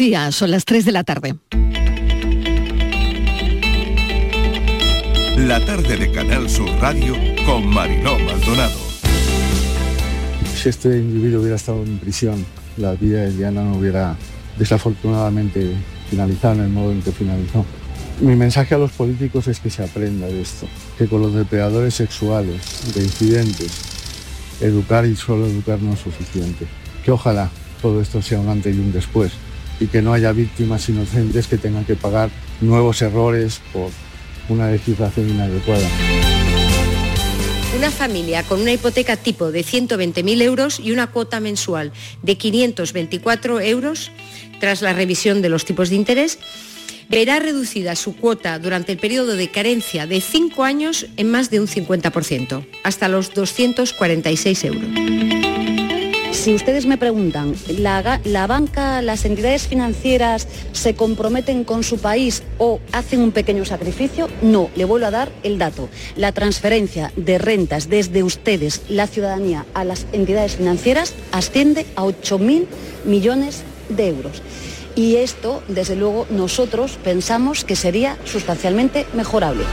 Día, son las 3 de la tarde. La tarde de Canal Sur Radio con Mariló Maldonado. Si este individuo hubiera estado en prisión, la vida de Diana no hubiera desafortunadamente finalizado en el modo en que finalizó. Mi mensaje a los políticos es que se aprenda de esto, que con los depredadores sexuales, de incidentes, educar y solo educar no es suficiente. Que ojalá todo esto sea un antes y un después y que no haya víctimas inocentes que tengan que pagar nuevos errores por una legislación inadecuada. Una familia con una hipoteca tipo de 120.000 euros y una cuota mensual de 524 euros tras la revisión de los tipos de interés verá reducida su cuota durante el periodo de carencia de 5 años en más de un 50%, hasta los 246 euros. Si ustedes me preguntan, ¿la, banca, las entidades financieras se comprometen con su país o hacen un pequeño sacrificio? No, le vuelvo a dar el dato. La transferencia de rentas desde ustedes, la ciudadanía, a las entidades financieras asciende a 8.000 millones de euros. Y esto, desde luego, nosotros pensamos que sería sustancialmente mejorable.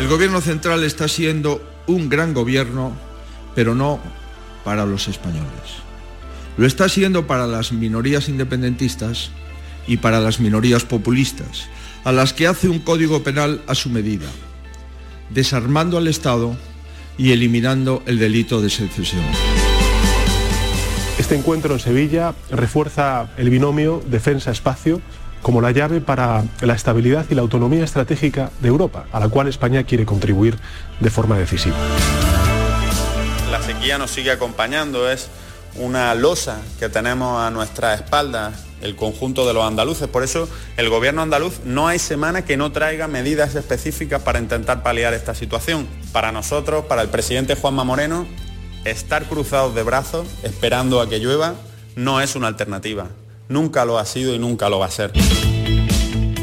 El gobierno central está siendo un gran gobierno, pero no para los españoles. Lo está siendo para las minorías independentistas y para las minorías populistas, a las que hace un código penal a su medida, desarmando al Estado y eliminando el delito de secesión. Este encuentro en Sevilla refuerza el binomio defensa-espacio como la llave para la estabilidad y la autonomía estratégica de Europa, a la cual España quiere contribuir de forma decisiva la sequía nos sigue acompañando, es una losa que tenemos a nuestra espalda el conjunto de los andaluces. Por eso el gobierno andaluz no hay semana que no traiga medidas específicas para intentar paliar esta situación. Para nosotros, para el presidente Juanma Moreno, estar cruzados de brazos esperando a que llueva no es una alternativa. Nunca lo ha sido y nunca lo va a ser.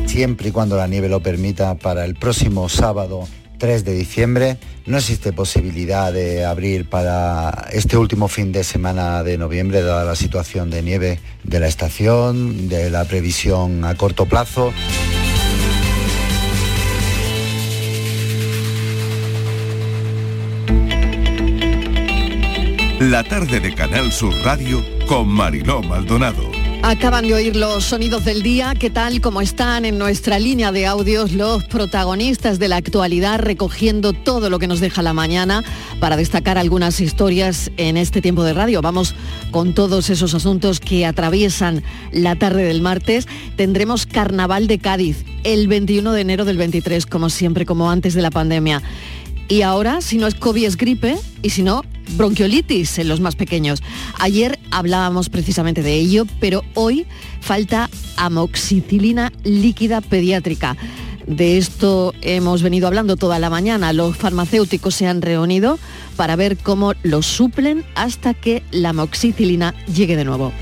Siempre y cuando la nieve lo permita, para el próximo sábado 3 de diciembre. No existe posibilidad de abrir para este último fin de semana de noviembre, dada la situación de nieve de la estación, de la previsión a corto plazo. La tarde de Canal Sur Radio con Mariló Maldonado. Acaban de oír los sonidos del día, ¿qué tal como están en nuestra línea de audios los protagonistas de la actualidad recogiendo todo lo que nos deja la mañana para destacar algunas historias en este tiempo de radio? Vamos con todos esos asuntos que atraviesan la tarde del martes. Tendremos Carnaval de Cádiz el 21 de enero del 23, como siempre, como antes de la pandemia. Y ahora, si no es COVID, es gripe, y si no, bronquiolitis en los más pequeños. Ayer hablábamos precisamente de ello, pero hoy falta amoxicilina líquida pediátrica. De esto hemos venido hablando toda la mañana. Los farmacéuticos se han reunido para ver cómo lo suplen hasta que la amoxicilina llegue de nuevo.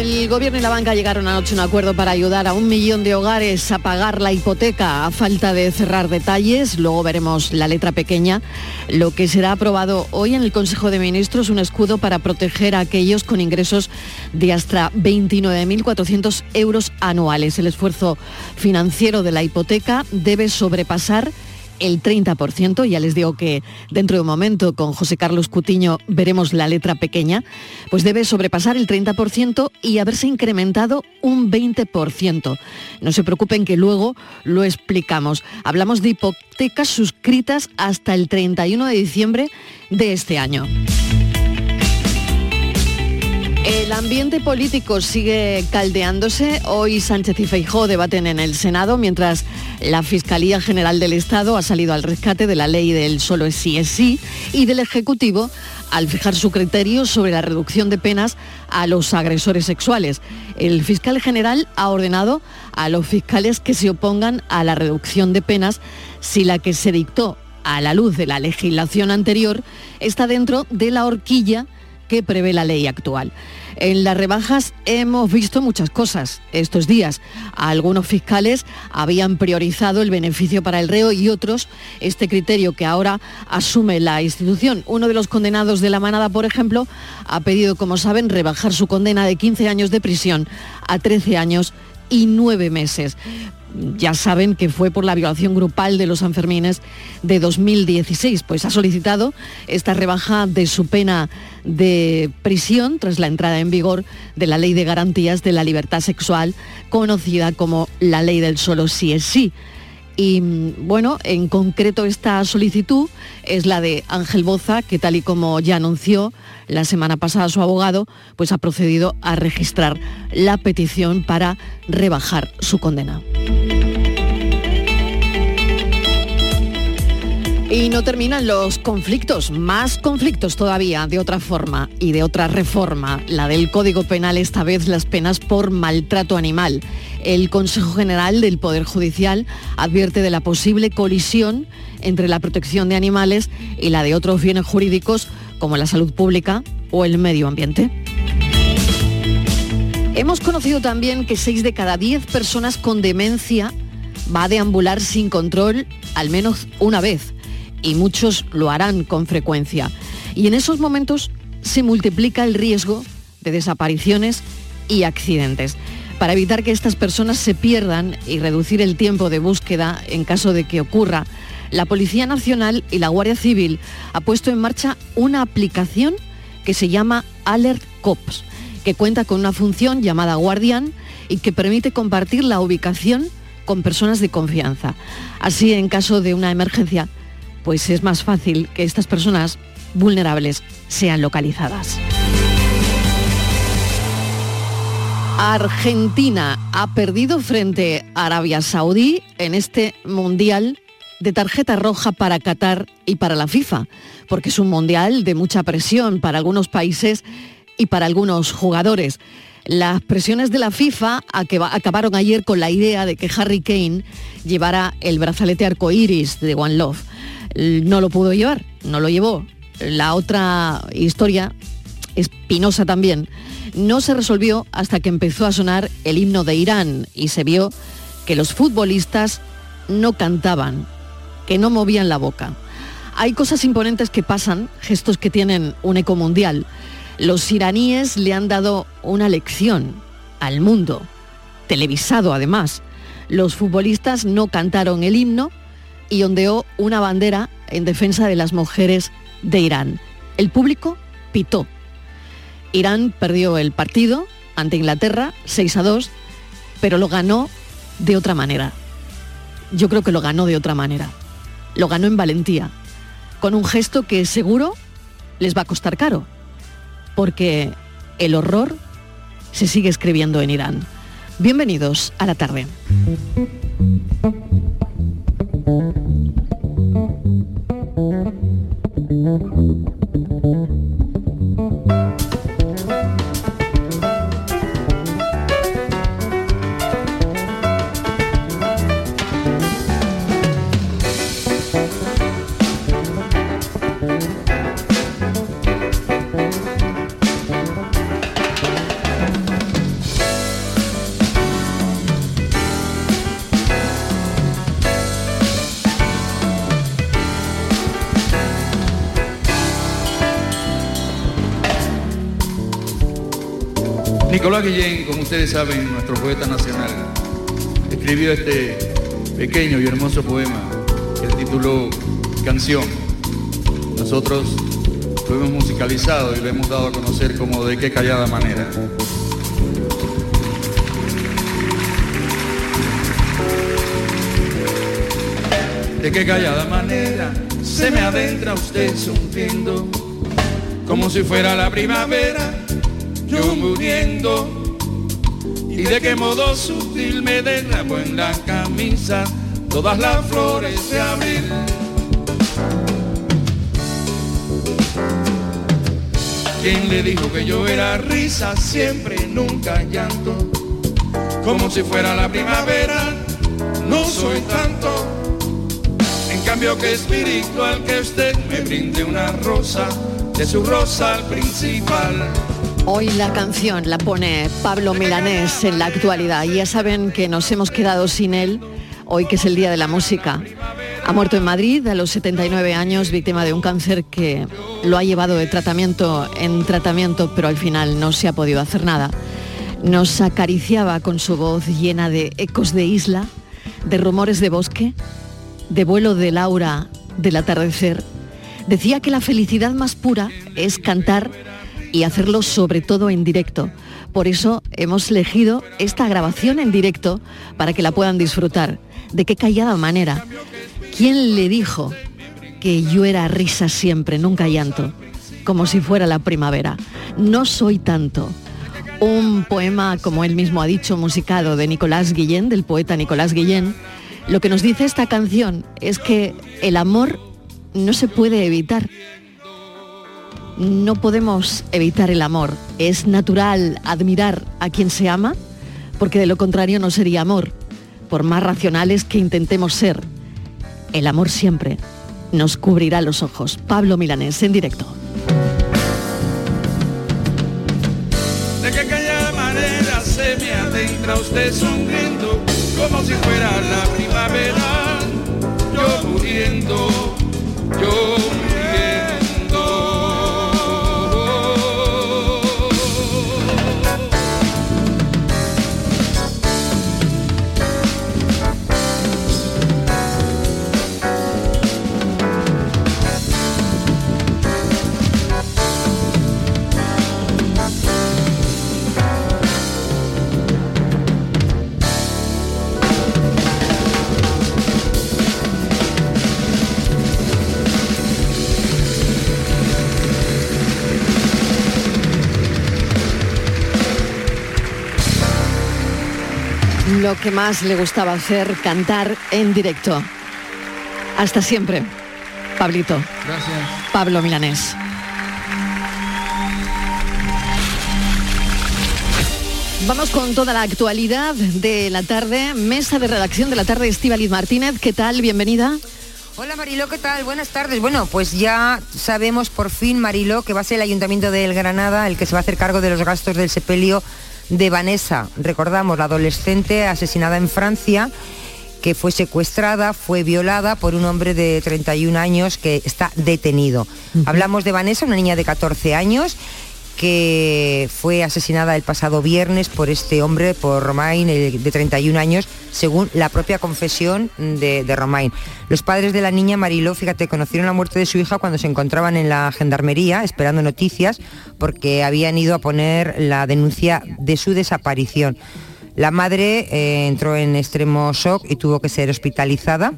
El gobierno y la banca llegaron anoche a un acuerdo para ayudar a un millón de hogares a pagar la hipoteca a falta de cerrar detalles. Luego veremos la letra pequeña. Lo que será aprobado hoy en el Consejo de Ministros, un escudo para proteger a aquellos con ingresos de hasta 29.400 euros anuales. El esfuerzo financiero de la hipoteca debe sobrepasar el 30%. Ya les digo que dentro de un momento con José Carlos Cutiño veremos la letra pequeña, pues debe sobrepasar el 30% y haberse incrementado un 20%. No se preocupen que luego lo explicamos. Hablamos de hipotecas suscritas hasta el 31 de diciembre de este año. El ambiente político sigue caldeándose. Hoy Sánchez y Feijó debaten en el Senado, mientras la Fiscalía General del Estado ha salido al rescate de la ley del solo es sí es sí y del Ejecutivo al fijar su criterio sobre la reducción de penas a los agresores sexuales. El fiscal general ha ordenado a los fiscales que se opongan a la reducción de penas si la que se dictó a la luz de la legislación anterior está dentro de la horquilla que prevé la ley actual. En las rebajas hemos visto muchas cosas estos días. Algunos fiscales habían priorizado el beneficio para el reo y otros este criterio que ahora asume la institución. Uno de los condenados de la manada, por ejemplo, ha pedido, como saben, rebajar su condena de 15 años de prisión a 13 años y 9 meses ya saben que fue por la violación grupal de los Sanfermines de 2016, pues ha solicitado esta rebaja de su pena de prisión tras la entrada en vigor de la Ley de Garantías de la Libertad Sexual, conocida como la Ley del Solo Sí es Sí. Y bueno, en concreto esta solicitud es la de Ángel Boza, que tal y como ya anunció la semana pasada su abogado, pues ha procedido a registrar la petición para rebajar su condena. Y no terminan los conflictos, más conflictos todavía, de otra forma y de otra reforma, la del Código Penal, esta vez las penas por maltrato animal. El Consejo General del Poder Judicial advierte de la posible colisión entre la protección de animales y la de otros bienes jurídicos como la salud pública o el medio ambiente. Hemos conocido también que 6 de cada 10 personas con demencia va a deambular sin control al menos una vez y muchos lo harán con frecuencia. Y en esos momentos se multiplica el riesgo de desapariciones y accidentes. Para evitar que estas personas se pierdan y reducir el tiempo de búsqueda en caso de que ocurra, la Policía Nacional y la Guardia Civil ha puesto en marcha una aplicación que se llama Alert Cops, que cuenta con una función llamada Guardián y que permite compartir la ubicación con personas de confianza. Así, en caso de una emergencia, pues es más fácil que estas personas vulnerables sean localizadas. Argentina ha perdido frente a Arabia Saudí en este Mundial de tarjeta roja para Qatar y para la FIFA, porque es un Mundial de mucha presión para algunos países y para algunos jugadores. Las presiones de la FIFA acabaron ayer con la idea de que Harry Kane llevara el brazalete arcoíris de One Love no lo pudo llevar, no lo llevó. La otra historia, espinosa también, no se resolvió hasta que empezó a sonar el himno de Irán y se vio que los futbolistas no cantaban, que no movían la boca. Hay cosas imponentes que pasan, gestos que tienen un eco mundial. Los iraníes le han dado una lección al mundo, televisado además. Los futbolistas no cantaron el himno y ondeó una bandera en defensa de las mujeres de Irán. El público pitó. Irán perdió el partido ante Inglaterra 6 a 2, pero lo ganó de otra manera. Yo creo que lo ganó de otra manera. Lo ganó en valentía, con un gesto que seguro les va a costar caro, porque el horror se sigue escribiendo en Irán. Bienvenidos a la tarde. Nicolás Guillén, como ustedes saben, nuestro poeta nacional, escribió este pequeño y hermoso poema el tituló Canción. Nosotros lo hemos musicalizado y lo hemos dado a conocer como de qué callada manera. De qué callada manera se me adentra usted sufriendo, como si fuera la primavera muriendo y de qué modo sutil me derramo en la camisa todas las flores de abril. ¿Quién le dijo que yo era risa siempre, nunca llanto? Como si fuera la primavera, no soy tanto. En cambio que espiritual que usted me brinde una rosa de su rosal principal. Hoy la canción la pone Pablo Milanés en la actualidad. Ya saben que nos hemos quedado sin él hoy que es el Día de la Música. Ha muerto en Madrid a los 79 años, víctima de un cáncer que lo ha llevado de tratamiento en tratamiento, pero al final no se ha podido hacer nada. Nos acariciaba con su voz llena de ecos de isla, de rumores de bosque, de vuelo de Laura del atardecer. Decía que la felicidad más pura es cantar y hacerlo sobre todo en directo. Por eso hemos elegido esta grabación en directo para que la puedan disfrutar. ¿De qué callada manera? ¿Quién le dijo que yo era risa siempre, nunca llanto? Como si fuera la primavera. No soy tanto. Un poema, como él mismo ha dicho, musicado de Nicolás Guillén, del poeta Nicolás Guillén. Lo que nos dice esta canción es que el amor no se puede evitar. No podemos evitar el amor. Es natural admirar a quien se ama, porque de lo contrario no sería amor por más racionales que intentemos ser. El amor siempre nos cubrirá los ojos. Pablo Milanés en directo. Yo muriendo, yo lo que más le gustaba hacer, cantar en directo. Hasta siempre, Pablito. Gracias. Pablo Milanés. Vamos con toda la actualidad de la tarde. Mesa de redacción de la tarde, Estíbaliz Martínez. ¿Qué tal? Bienvenida. Hola Mariló, ¿qué tal? Buenas tardes. Bueno, pues ya sabemos por fin, Mariló, que va a ser el Ayuntamiento del Granada el que se va a hacer cargo de los gastos del sepelio de Vanessa, recordamos, la adolescente asesinada en Francia, que fue secuestrada, fue violada por un hombre de 31 años que está detenido. Hablamos de Vanessa, una niña de 14 años que fue asesinada el pasado viernes por este hombre, por Romain, de 31 años, según la propia confesión de, Romain. Los padres de la niña Mariló, fíjate, conocieron la muerte de su hija cuando se encontraban en la gendarmería esperando noticias porque habían ido a poner la denuncia de su desaparición. La madre eh, entró en extremo shock y tuvo que ser hospitalizada.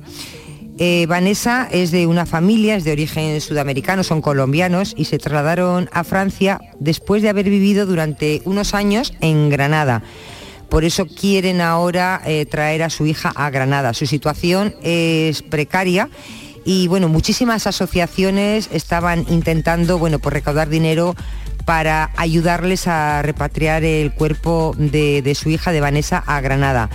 Eh, Vanessa es de una familia, es de origen sudamericano, son colombianos y se trasladaron a Francia después de haber vivido durante unos años en Granada. Por eso quieren ahora eh, traer a su hija a Granada. Su situación es precaria y bueno, muchísimas asociaciones estaban intentando bueno, pues recaudar dinero para ayudarles a repatriar el cuerpo de, de su hija, de Vanessa, a Granada.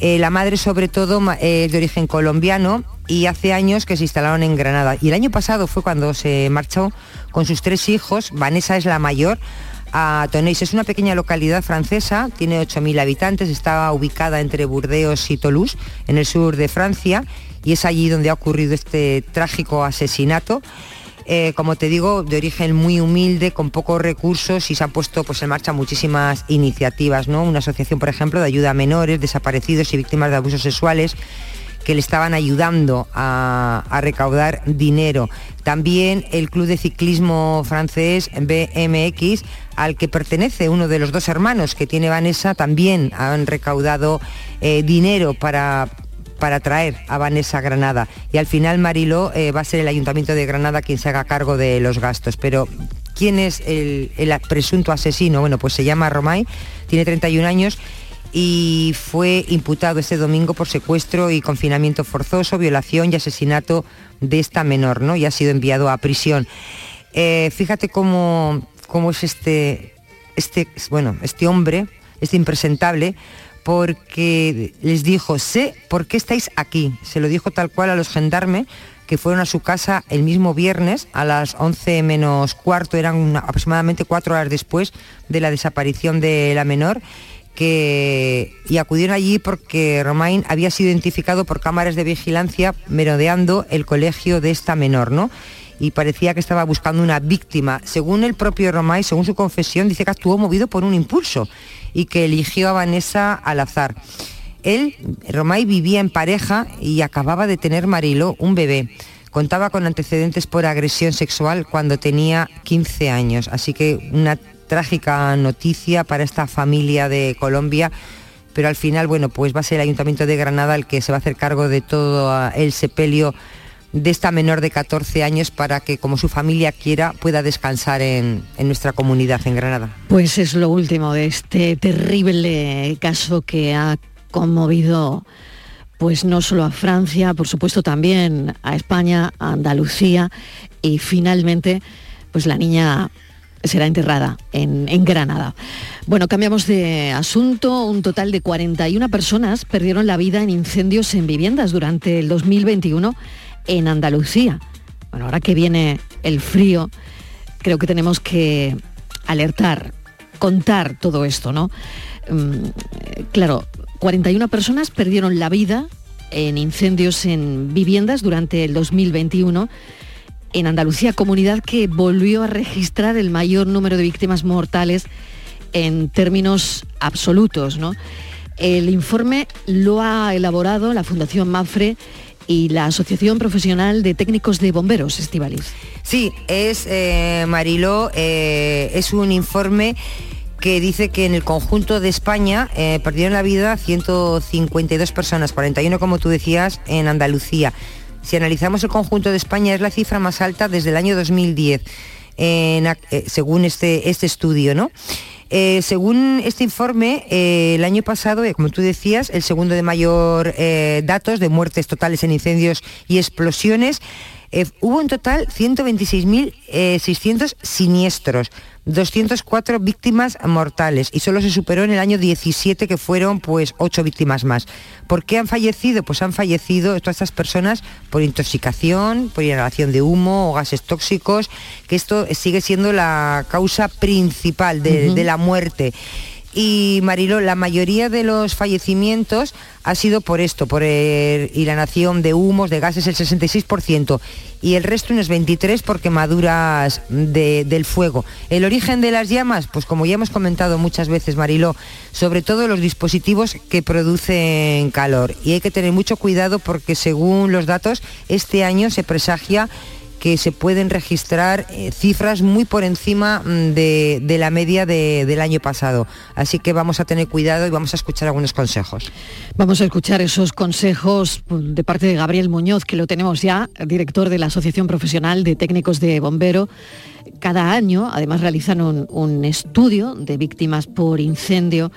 Eh, la madre sobre todo es de origen colombiano y hace años que se instalaron en Granada. Y el año pasado fue cuando se marchó con sus tres hijos, Vanessa es la mayor, a Toneix. Es una pequeña localidad francesa, tiene 8.000 habitantes, está ubicada entre Burdeos y Toulouse, en el sur de Francia, y es allí donde ha ocurrido este trágico asesinato. Eh, como te digo, de origen muy humilde, con pocos recursos y se han puesto pues, en marcha muchísimas iniciativas, ¿no? Una asociación, por ejemplo, de ayuda a menores, desaparecidos y víctimas de abusos sexuales que le estaban ayudando a, recaudar dinero. También el Club de Ciclismo francés BMX, al que pertenece uno de los dos hermanos que tiene Vanessa, también han recaudado eh, dinero para para traer a Vanessa a Granada. Y al final Mariló eh, va a ser el Ayuntamiento de Granada quien se haga cargo de los gastos. Pero ¿quién es el, el presunto asesino? Bueno, pues se llama Romay, tiene 31 años y fue imputado este domingo por secuestro y confinamiento forzoso, violación y asesinato de esta menor, ¿no? Y ha sido enviado a prisión. Eh, fíjate cómo, cómo es este, este, bueno, este hombre, este impresentable, porque les dijo, sé por qué estáis aquí. Se lo dijo tal cual a los gendarmes, que fueron a su casa el mismo viernes a las 11 menos cuarto, eran aproximadamente cuatro horas después de la desaparición de la menor. Que, y acudieron allí porque Romain había sido identificado por cámaras de vigilancia merodeando el colegio de esta menor, ¿no? y parecía que estaba buscando una víctima. Según el propio Romain, según su confesión, dice que actuó movido por un impulso y que eligió a Vanessa al azar. Él, Romay, vivía en pareja y acababa de tener Marilo, un bebé. Contaba con antecedentes por agresión sexual cuando tenía 15 años. Así que una trágica noticia para esta familia de Colombia. Pero al final, bueno, pues va a ser el Ayuntamiento de Granada el que se va a hacer cargo de todo el sepelio de esta menor de 14 años para que, como su familia quiera, pueda descansar en, nuestra comunidad en Granada. Pues es lo último de este terrible caso que ha conmovido pues no solo a Francia, por supuesto también a España, a Andalucía y finalmente pues la niña será enterrada en, en, Granada. Bueno, cambiamos de asunto. Un total de 41 personas perdieron la vida en incendios en viviendas durante el 2021 en Andalucía. Bueno, ahora que viene el frío, creo que tenemos que alertar, contar todo esto, ¿no? Mm, claro, 41 personas perdieron la vida en incendios en viviendas durante el 2021 en Andalucía, comunidad que volvió a registrar el mayor número de víctimas mortales en términos absolutos. El informe lo ha elaborado la Fundación Mafre y la Asociación Profesional de Técnicos de Bomberos, Estivalis. Sí, es, eh, Mariló, eh, es un informe que dice que en el conjunto de España eh, perdieron la vida 152 personas, 41 como tú decías en Andalucía. Si analizamos el conjunto de España es la cifra más alta desde el año 2010, según este, este estudio, ¿no? Eh, según este informe, eh, el año pasado, eh, como tú decías, el segundo de mayor datos de muertes totales en incendios y explosiones, hubo en total 126.600 siniestros. 204 víctimas mortales y solo se superó en el año 17 que fueron pues 8 víctimas más. ¿Por qué han fallecido? Pues han fallecido todas estas personas por intoxicación, por inhalación de humo o gases tóxicos, que esto sigue siendo la causa principal de, de la muerte. Y Marilo, la mayoría de los fallecimientos ha sido por esto, por el, nación de humos, de gases, el 66%, y el resto unos 23 por quemaduras del fuego. El origen de las llamas, pues como ya hemos comentado muchas veces, Mariló, sobre todo los dispositivos que producen calor. Y hay que tener mucho cuidado porque según los datos, este año se presagia que se pueden registrar eh, cifras muy por encima mm, de, la media del año pasado. Así que vamos a tener cuidado y vamos a escuchar algunos consejos. Vamos a escuchar esos consejos mm, de parte de Gabriel Muñoz, que lo tenemos ya, director de la Asociación Profesional de Técnicos de Bombero. Cada año, además, realizan un estudio de víctimas por incendio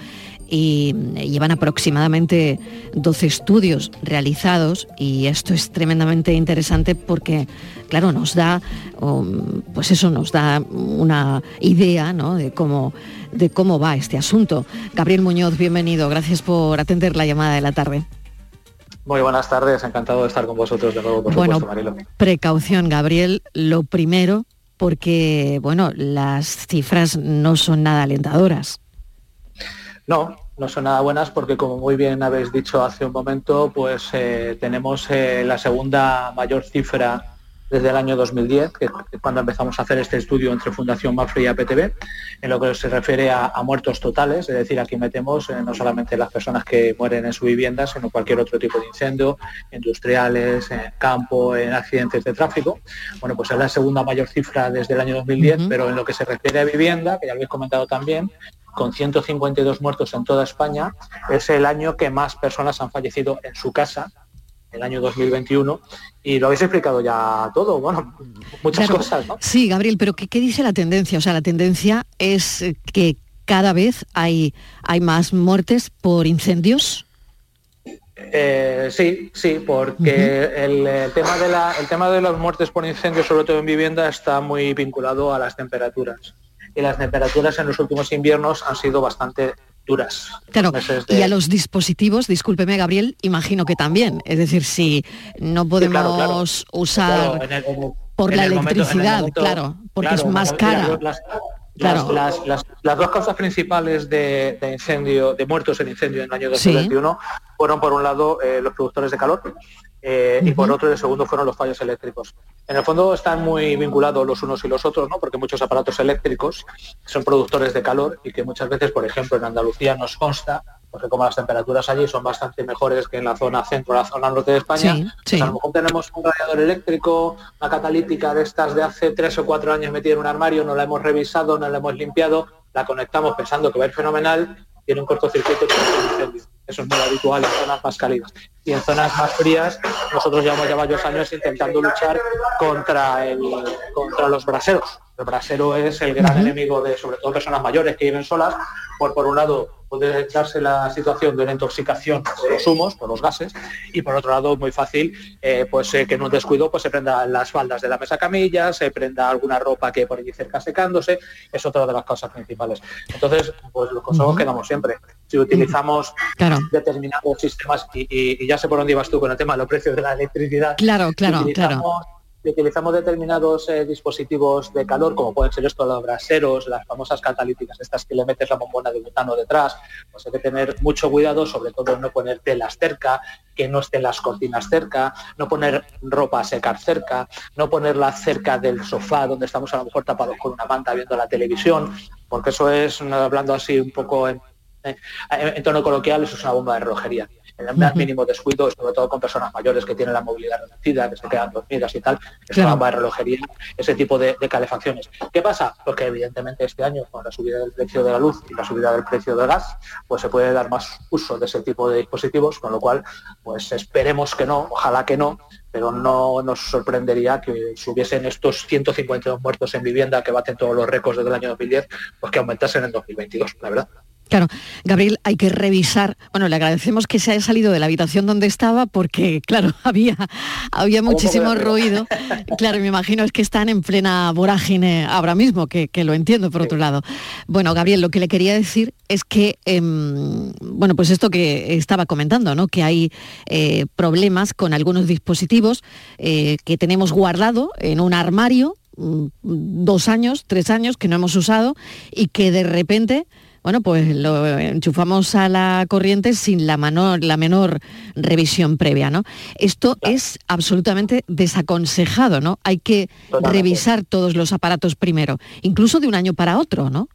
y llevan aproximadamente 12 estudios realizados y esto es tremendamente interesante porque, claro, nos da, um, pues eso, nos da una idea de, cómo, de cómo va este asunto. Gabriel Muñoz, bienvenido, gracias por atender la llamada de la tarde. Muy buenas tardes, encantado de estar con vosotros de nuevo, por bueno, supuesto, Marilo. Precaución, Gabriel, lo primero, porque, bueno, las cifras no son nada alentadoras. No, no son nada buenas porque como muy bien habéis dicho hace un momento, pues eh, tenemos eh, la segunda mayor cifra desde el año 2010, que es cuando empezamos a hacer este estudio entre Fundación Mafre y APTV, en lo que se refiere a, muertos totales, es decir, aquí metemos eh, no solamente las personas que mueren en su vivienda, sino cualquier otro tipo de incendio, industriales, en campo, en accidentes de tráfico. Bueno, pues es la segunda mayor cifra desde el año 2010, pero en lo que se refiere a vivienda, que ya lo habéis comentado también, con 152 muertos en toda España, es el año que más personas han fallecido en su casa, el año 2021, y lo habéis explicado ya todo, bueno, muchas cosas, ¿no? Sí, Gabriel, pero ¿qué, dice la tendencia? O sea, la tendencia es que cada vez hay, hay más muertes por incendios. Eh, sí, sí, porque el, tema de la, el tema de las muertes por incendios, sobre todo en vivienda, está muy vinculado a las temperaturas y las temperaturas en los últimos inviernos han sido bastante duras. Claro, de- y a los dispositivos, discúlpeme Gabriel, imagino que también. Es decir, si no podemos claro, claro. usar Claro, en el- en el- por en la el electricidad, momento- claro, porque es más mira, cara. las- Claro. Las, las- las- las dos causas principales de, de incendio, de muertos en incendio en el año 2021 fueron por un lado eh, los productores de calor eh, y por otro y el segundo fueron los fallos eléctricos. En el fondo están muy vinculados los unos y los otros, ¿no? porque muchos aparatos eléctricos son productores de calor y que muchas veces, por ejemplo, en Andalucía nos consta porque como las temperaturas allí son bastante mejores que en la zona centro, la zona norte de España, Sí, pues a lo mejor tenemos un radiador eléctrico, una catalítica de estas de hace tres o cuatro años metida en un armario, no la hemos revisado, no la hemos limpiado, la conectamos pensando que va a ir fenomenal, tiene un cortocircuito y un incendio. Eso es muy habitual en zonas más cálidas. Y en zonas más frías, nosotros llevamos ya varios años intentando luchar contra, el, contra los braseros. El brasero es el gran enemigo de, sobre todo, personas mayores que viven solas, por, por un lado, puede darse la situación de una intoxicación por los humos, por los gases, y por otro lado, muy fácil, eh, pues eh, que en un descuido pues se prendan las faldas de la mesa camilla, se prenda alguna ropa que por allí cerca secándose, es otra de las causas principales. Entonces, pues los consejos que damos siempre. Si utilizamos Claro. determinados sistemas, y, y- y ya sé por dónde ibas tú con el tema de los precios de la electricidad, Claro, claro, si claro. si utilizamos determinados eh, dispositivos de calor, como pueden ser estos los braseros, las famosas catalíticas, estas que le metes la bombona de butano detrás, pues hay que tener mucho cuidado, sobre todo no poner telas cerca, que no estén las cortinas cerca, no poner ropa a secar cerca, no ponerla cerca del sofá donde estamos a lo mejor tapados con una manta viendo la televisión, porque eso es, hablando así un poco en, en- en tono coloquial, eso es una bomba de relojería. En el más mínimo descuido, sobre todo con personas mayores que tienen la movilidad reducida, que se quedan dormidas y tal, es Claro. una bomba de relojería, ese tipo de, de calefacciones. ¿Qué pasa? Pues que evidentemente este año, con la subida del precio de la luz y la subida del precio del gas, pues se puede dar más uso de ese tipo de dispositivos, con lo cual, pues esperemos que no, ojalá que no, pero no nos sorprendería que si hubiesen estos 152 muertos en vivienda que baten todos los récords desde el año 2010, pues que aumentasen en 2022, la verdad. Claro, Gabriel, hay que revisar. Bueno, le agradecemos que se haya salido de la habitación donde estaba porque, claro, había, había muchísimo ruido. Claro, me imagino es que están en plena vorágine ahora mismo, que, que lo entiendo por otro lado. Bueno, Gabriel, lo que le quería decir es que, em, bueno, pues esto que estaba comentando, ¿no? Que hay eh, problemas con algunos dispositivos eh, que tenemos guardado en un armario mm, dos años, tres años que no hemos usado y que de repente bueno, pues lo enchufamos a la corriente sin la, menor, la menor revisión previa, ¿no? Esto es absolutamente desaconsejado, ¿no? Hay que Totalmente. revisar todos los aparatos primero, incluso de un año para otro, ¿no?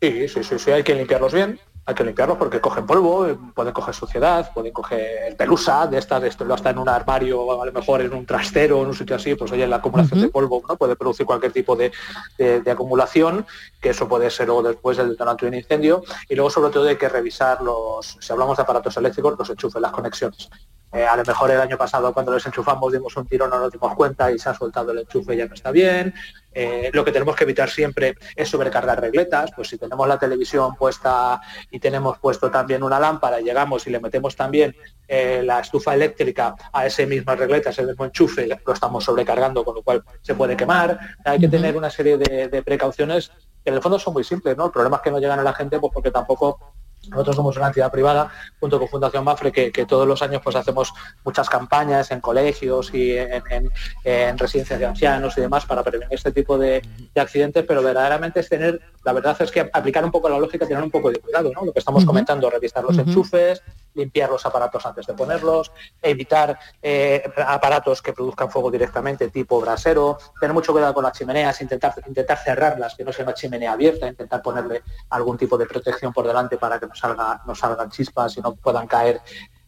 Sí, sí, sí, sí, hay que limpiarlos bien, hay que limpiarlos porque cogen polvo, eh, pueden coger suciedad, pueden coger pelusa, de estas, de esto lo está en un armario, a lo mejor en un trastero, en un sitio así, pues oye, la acumulación de polvo ¿no? puede producir cualquier tipo de, de- de acumulación, que eso puede ser luego después del detonante de un incendio, y luego sobre todo hay que revisar los, si hablamos de aparatos eléctricos, los enchufes, las conexiones. Eh, a lo mejor el año pasado cuando los enchufamos dimos un tirón, no nos dimos cuenta y se ha soltado el enchufe y ya no está bien. Eh, lo que tenemos que evitar siempre es sobrecargar regletas, pues si tenemos la televisión puesta y tenemos puesto también una lámpara, llegamos y le metemos también eh, la estufa eléctrica a ese mismo regleta, ese mismo enchufe, lo estamos sobrecargando, con lo cual se puede quemar. Hay que tener una serie de, de precauciones que en el fondo son muy simples, ¿no? El problema es que no llegan a la gente pues porque tampoco nosotros somos una entidad privada, junto con Fundación Mafre, que, que todos los años pues hacemos muchas campañas en colegios y en, en- en residencias de ancianos y demás para prevenir este tipo de, de accidentes, pero verdaderamente es tener, la verdad es que aplicar un poco la lógica, tener un poco de cuidado, ¿no? Lo que estamos comentando, revisar los enchufes, limpiar los aparatos antes de ponerlos, evitar eh, aparatos que produzcan fuego directamente, tipo brasero, tener mucho cuidado con las chimeneas, intentar, intentar cerrarlas, que no sea una chimenea abierta, intentar ponerle algún tipo de protección por delante para que no, salga, no salgan chispas y no puedan caer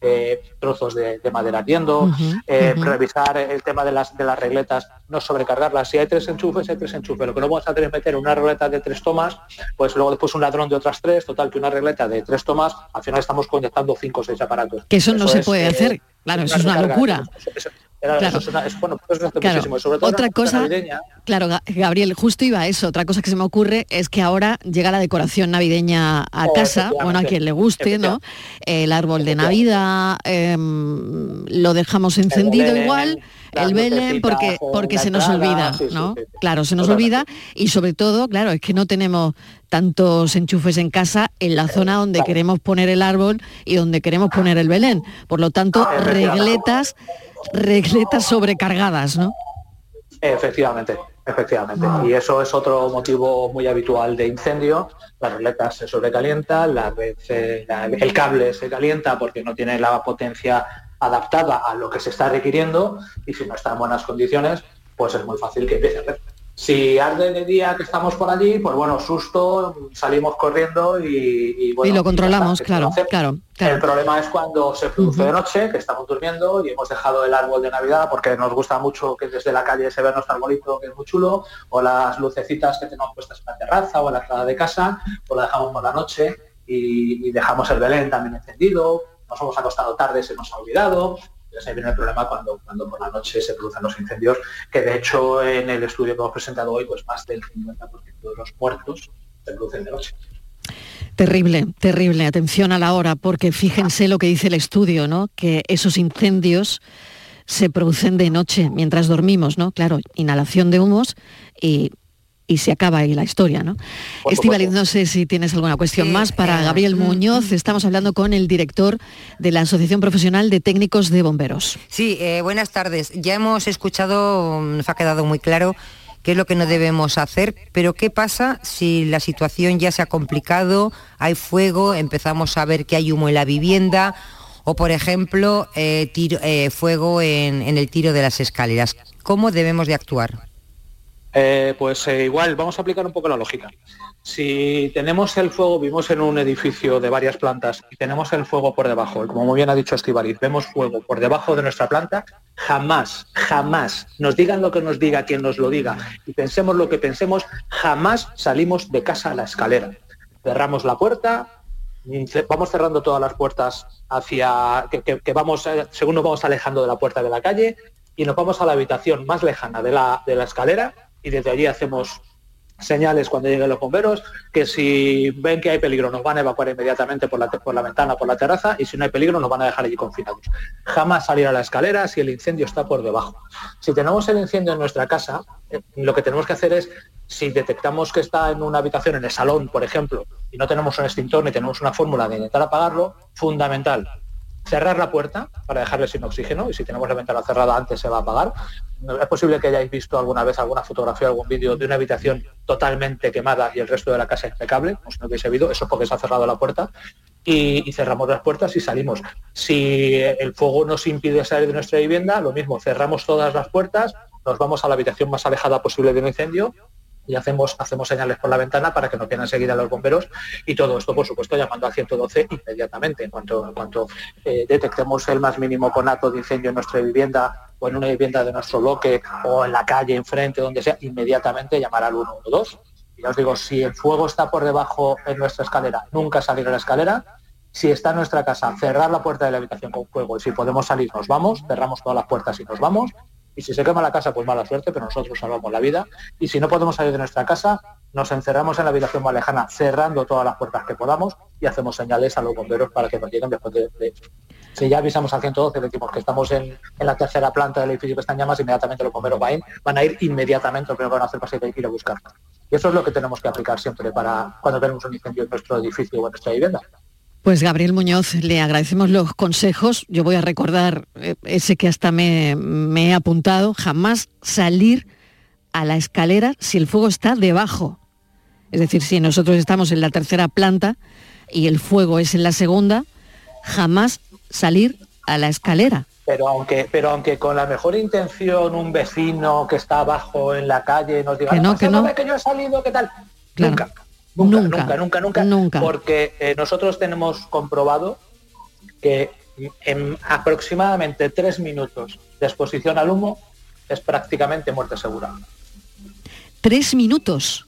eh, trozos de, de madera ardiendo, eh, revisar el tema de las, de las regletas, no sobrecargarlas. Si hay tres enchufes, hay tres enchufes. Lo que no vamos a hacer es meter una regleta de tres tomas, pues luego después un ladrón de otras tres, total que una regleta de tres tomas, al final estamos conectando cinco o seis aparatos. Que eso no se es, puede eh, hacer. Claro, eso es una locura. Eso- eso- Claro. eso es una- es- bueno, pues eso Claro. sobre todo Otra cosa, navideña, claro, Ga- Gabriel, justo iba a eso. Otra cosa que se me ocurre es que ahora llega la decoración navideña a Oh, casa, bueno, a quien le guste, ¿no? El árbol de Navidad, em, lo dejamos encendido Belén. igual, el Belén porque, porque se nos olvida, ¿no? claro, se nos olvida y sobre todo, claro, es que no tenemos tantos enchufes en casa en la zona donde queremos poner el árbol y donde queremos poner el Belén. Por lo tanto, regletas, regletas sobrecargadas, ¿no? Efectivamente, efectivamente. Y eso es otro motivo muy habitual de incendio. Las regletas se sobrecalientan, la el cable se calienta porque no tiene la potencia adaptada a lo que se está requiriendo y si no está en buenas condiciones, pues es muy fácil que empiece a. Si arde de día que estamos por allí, pues bueno, susto, salimos corriendo y, y lo controlamos, claro, claro, El problema es cuando se produce de noche, que estamos durmiendo y hemos dejado el árbol de Navidad porque nos gusta mucho que desde la calle se vea nuestro arbolito, que es muy chulo, o las lucecitas que tenemos puestas en la terraza o en la entrada de casa, o la dejamos por la noche y, y dejamos el Belén también encendido, nos hemos acostado tarde, se nos ha olvidado, entonces ahí viene el problema cuando, cuando por la noche se producen los incendios, que de hecho en el estudio que hemos presentado hoy, pues más del 50% de los muertos se producen de noche. Terrible, terrible. Atención a la hora, porque fíjense lo que dice el estudio, ¿no? Que esos incendios se producen de noche mientras dormimos, ¿no? Claro, inhalación de humos y y se acaba ahí la historia, ¿no? Estivaliz, no sé si tienes alguna cuestión más para eh, Gabriel mm, Muñoz. Mm. Estamos hablando con el director de la Asociación Profesional de Técnicos de Bomberos. Sí, eh, buenas tardes. Ya hemos escuchado, nos ha quedado muy claro qué es lo que no debemos hacer, pero ¿qué pasa si la situación ya se ha complicado, hay fuego, empezamos a ver que hay humo en la vivienda o, por ejemplo, eh, fuego en el tiro de las escaleras? ¿Cómo debemos de actuar? Eh, pues eh, igual, vamos a aplicar un poco la lógica. Si tenemos el fuego, vivimos en un edificio de varias plantas y tenemos el fuego por debajo, como muy bien ha dicho Estivaliz, vemos fuego por debajo de nuestra planta, jamás, jamás, nos digan lo que nos diga quien nos lo diga y pensemos lo que pensemos, jamás salimos de casa a la escalera. Cerramos la puerta, vamos cerrando todas las puertas hacia que, vamos, eh, según nos vamos alejando de la puerta de la calle y nos vamos a la habitación más lejana de la escalera y desde allí hacemos señales cuando lleguen los bomberos, que si ven que hay peligro nos van a evacuar inmediatamente por la, por la ventana, por la terraza, y si no hay peligro nos van a dejar allí confinados. Jamás salir a la escalera si el incendio está por debajo. Si tenemos el incendio en nuestra casa, eh, lo que tenemos que hacer es, si detectamos que está en una habitación, en el salón, por ejemplo, y no tenemos un extintor ni tenemos una fórmula de intentar apagarlo, fundamental, cerrar la puerta para dejarle sin oxígeno y si tenemos la ventana cerrada antes se va a apagar. Es posible que hayáis visto alguna vez alguna fotografía, algún vídeo de una habitación totalmente quemada y el resto de la casa impecable, o si no habéis visto, eso es porque se ha cerrado la puerta y, cerramos las puertas y salimos. Si el fuego nos impide salir de nuestra vivienda, lo mismo, cerramos todas las puertas, nos vamos a la habitación más alejada posible de un incendio y hacemos, hacemos señales por la ventana para que nos quieran seguir a los bomberos y todo esto, por supuesto, llamando al 112 inmediatamente. En cuanto, en cuanto eh, detectemos el más mínimo conato de incendio en nuestra vivienda o en una vivienda de nuestro bloque o en la calle, enfrente, donde sea, inmediatamente llamar al 112. Y ya os digo, si el fuego está por debajo en nuestra escalera, nunca salir a la escalera. Si está en nuestra casa, cerrar la puerta de la habitación con fuego y si podemos salir, nos vamos, cerramos todas las puertas y nos vamos y si se quema la casa, pues mala suerte, pero nosotros salvamos la vida. Y si no podemos salir de nuestra casa, nos encerramos en la habitación más lejana, cerrando todas las puertas que podamos y hacemos señales a los bomberos para que nos lleguen después de, Si ya avisamos al 112, decimos que estamos en, la tercera planta del edificio que está en llamas, inmediatamente los bomberos van, van a ir inmediatamente, lo primero van a hacer para ir a buscar. Y eso es lo que tenemos que aplicar siempre para cuando tenemos un incendio en nuestro edificio o en nuestra vivienda. Pues Gabriel Muñoz, le agradecemos los consejos. Yo voy a recordar eh, ese que hasta me, he apuntado, jamás salir a la escalera si el fuego está debajo. Es decir, si nosotros estamos en la tercera planta y el fuego es en la segunda, jamás salir a la escalera. Pero aunque, pero aunque con la mejor intención un vecino que está abajo en la calle nos diga, que no, que no, que yo he salido, ¿qué tal? Nunca. Nunca, nunca, nunca, nunca, porque eh, nosotros tenemos comprobado que en aproximadamente tres minutos de exposición al humo es prácticamente muerte segura. ¿Tres minutos?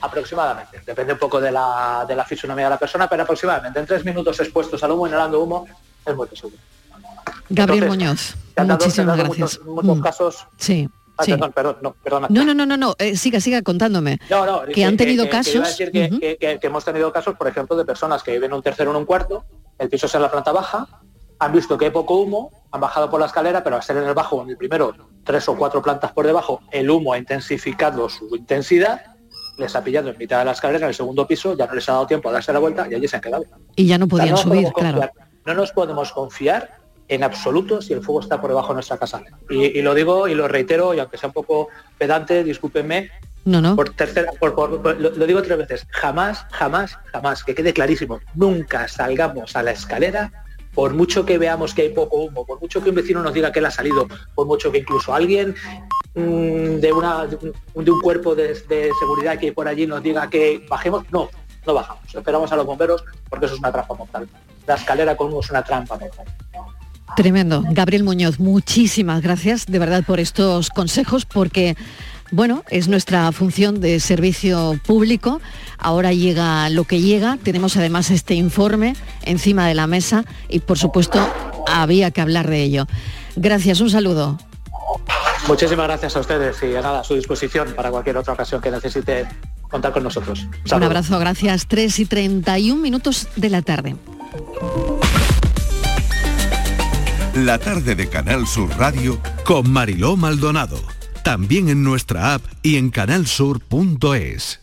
Aproximadamente. Depende un poco de la, de la fisonomía de la persona, pero aproximadamente en tres minutos expuestos al humo, inhalando humo, es muerte segura. Gabriel Muñoz, muchísimas gracias. muchos mm. casos sí. Ah, perdón, perdón, no, perdona. No, no, no, no, no. Eh, siga, siga contándome. No, no, que, han tenido casos. Que, hemos tenido casos, por ejemplo, de personas que viven un tercero en un cuarto, el piso es en la planta baja, han visto que hay poco humo, han bajado por la escalera, pero al ser en el bajo, en el primero, tres o cuatro plantas por debajo, el humo ha intensificado su intensidad, les ha pillado en mitad de la escalera, en el segundo piso, ya no les ha dado tiempo a darse la vuelta y allí se han quedado. Y ya no podían O sea, no nos subir, claro. confiar. No nos podemos confiar en absoluto si el fuego está por debajo de nuestra casa. Y, y lo digo y lo reitero, y aunque sea un poco pedante, discúlpenme, No, no. por tercera, por- por- por- lo, lo digo tres veces, jamás, jamás, jamás, que quede clarísimo, nunca salgamos a la escalera, por mucho que veamos que hay poco humo, por mucho que un vecino nos diga que él ha salido, por mucho que incluso alguien mm, de, una, de, un, de un cuerpo de, de seguridad que hay por allí nos diga que bajemos, no, no bajamos, esperamos a los bomberos porque eso es una trampa mortal. La escalera con humo es una trampa mortal. Tremendo. Gabriel Muñoz, muchísimas gracias de verdad por estos consejos porque, bueno, es nuestra función de servicio público. Ahora llega lo que llega. Tenemos además este informe encima de la mesa y, por supuesto, había que hablar de ello. Gracias, un saludo. Muchísimas gracias a ustedes y nada, a su disposición para cualquier otra ocasión que necesite contar con nosotros. Un abrazo, gracias. 3 y 31 minutos de la tarde. La tarde de Canal Sur Radio con Mariló Maldonado. También en nuestra app y en canalsur.es.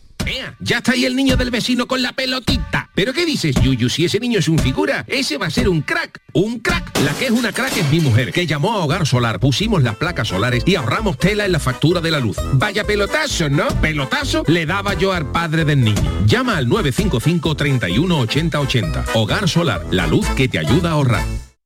Ya está ahí el niño del vecino con la pelotita. ¿Pero qué dices, Yuyu? Si ese niño es un figura, ese va a ser un crack. Un crack. La que es una crack es mi mujer, que llamó a Hogar Solar. Pusimos las placas solares y ahorramos tela en la factura de la luz. Vaya pelotazo, ¿no? Pelotazo le daba yo al padre del niño. Llama al 955 31 80 80. Hogar Solar, la luz que te ayuda a ahorrar.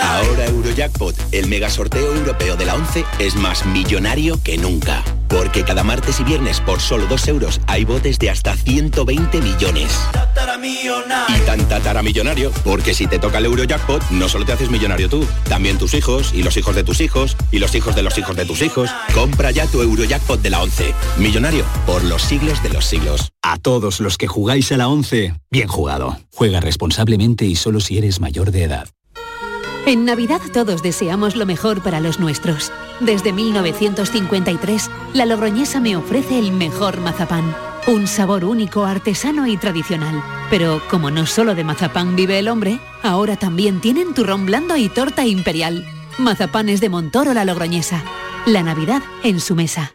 Ahora Eurojackpot, el mega sorteo europeo de la 11, es más millonario que nunca. Porque cada martes y viernes por solo 2 euros hay botes de hasta 120 millones. Y tan tataramillonario, porque si te toca el Eurojackpot, no solo te haces millonario tú, también tus hijos, y los hijos de tus hijos, y los hijos de los hijos de tus hijos. Compra ya tu Eurojackpot de la 11. Millonario por los siglos de los siglos. A todos los que jugáis a la 11, bien jugado. Juega responsablemente y solo si eres mayor de edad. En Navidad todos deseamos lo mejor para los nuestros. Desde 1953, la Logroñesa me ofrece el mejor mazapán. Un sabor único, artesano y tradicional. Pero como no solo de mazapán vive el hombre, ahora también tienen turrón blando y torta imperial. Mazapanes de Montoro la Logroñesa. La Navidad en su mesa.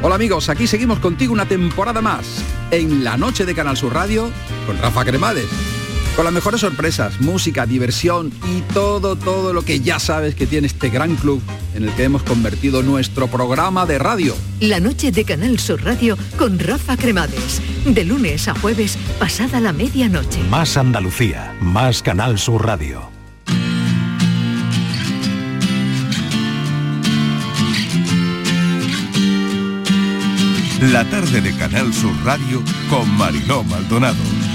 Hola amigos, aquí seguimos contigo una temporada más en la noche de Canal Sur Radio con Rafa Cremades. Con las mejores sorpresas, música, diversión y todo, todo lo que ya sabes que tiene este gran club en el que hemos convertido nuestro programa de radio. La noche de Canal Sur Radio con Rafa Cremades. De lunes a jueves, pasada la medianoche. Más Andalucía, más Canal Sur Radio. La tarde de Canal Sur Radio con Mariló Maldonado.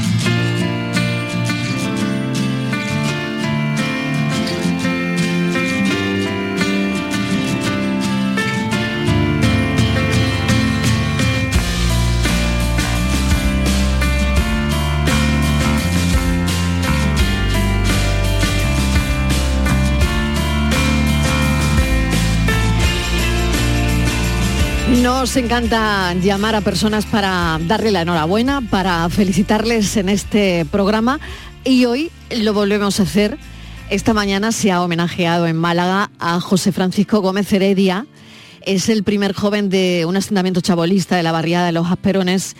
Nos encanta llamar a personas para darle la enhorabuena, para felicitarles en este programa y hoy lo volvemos a hacer. Esta mañana se ha homenajeado en Málaga a José Francisco Gómez Heredia. Es el primer joven de un asentamiento chabolista de la barriada de los Asperones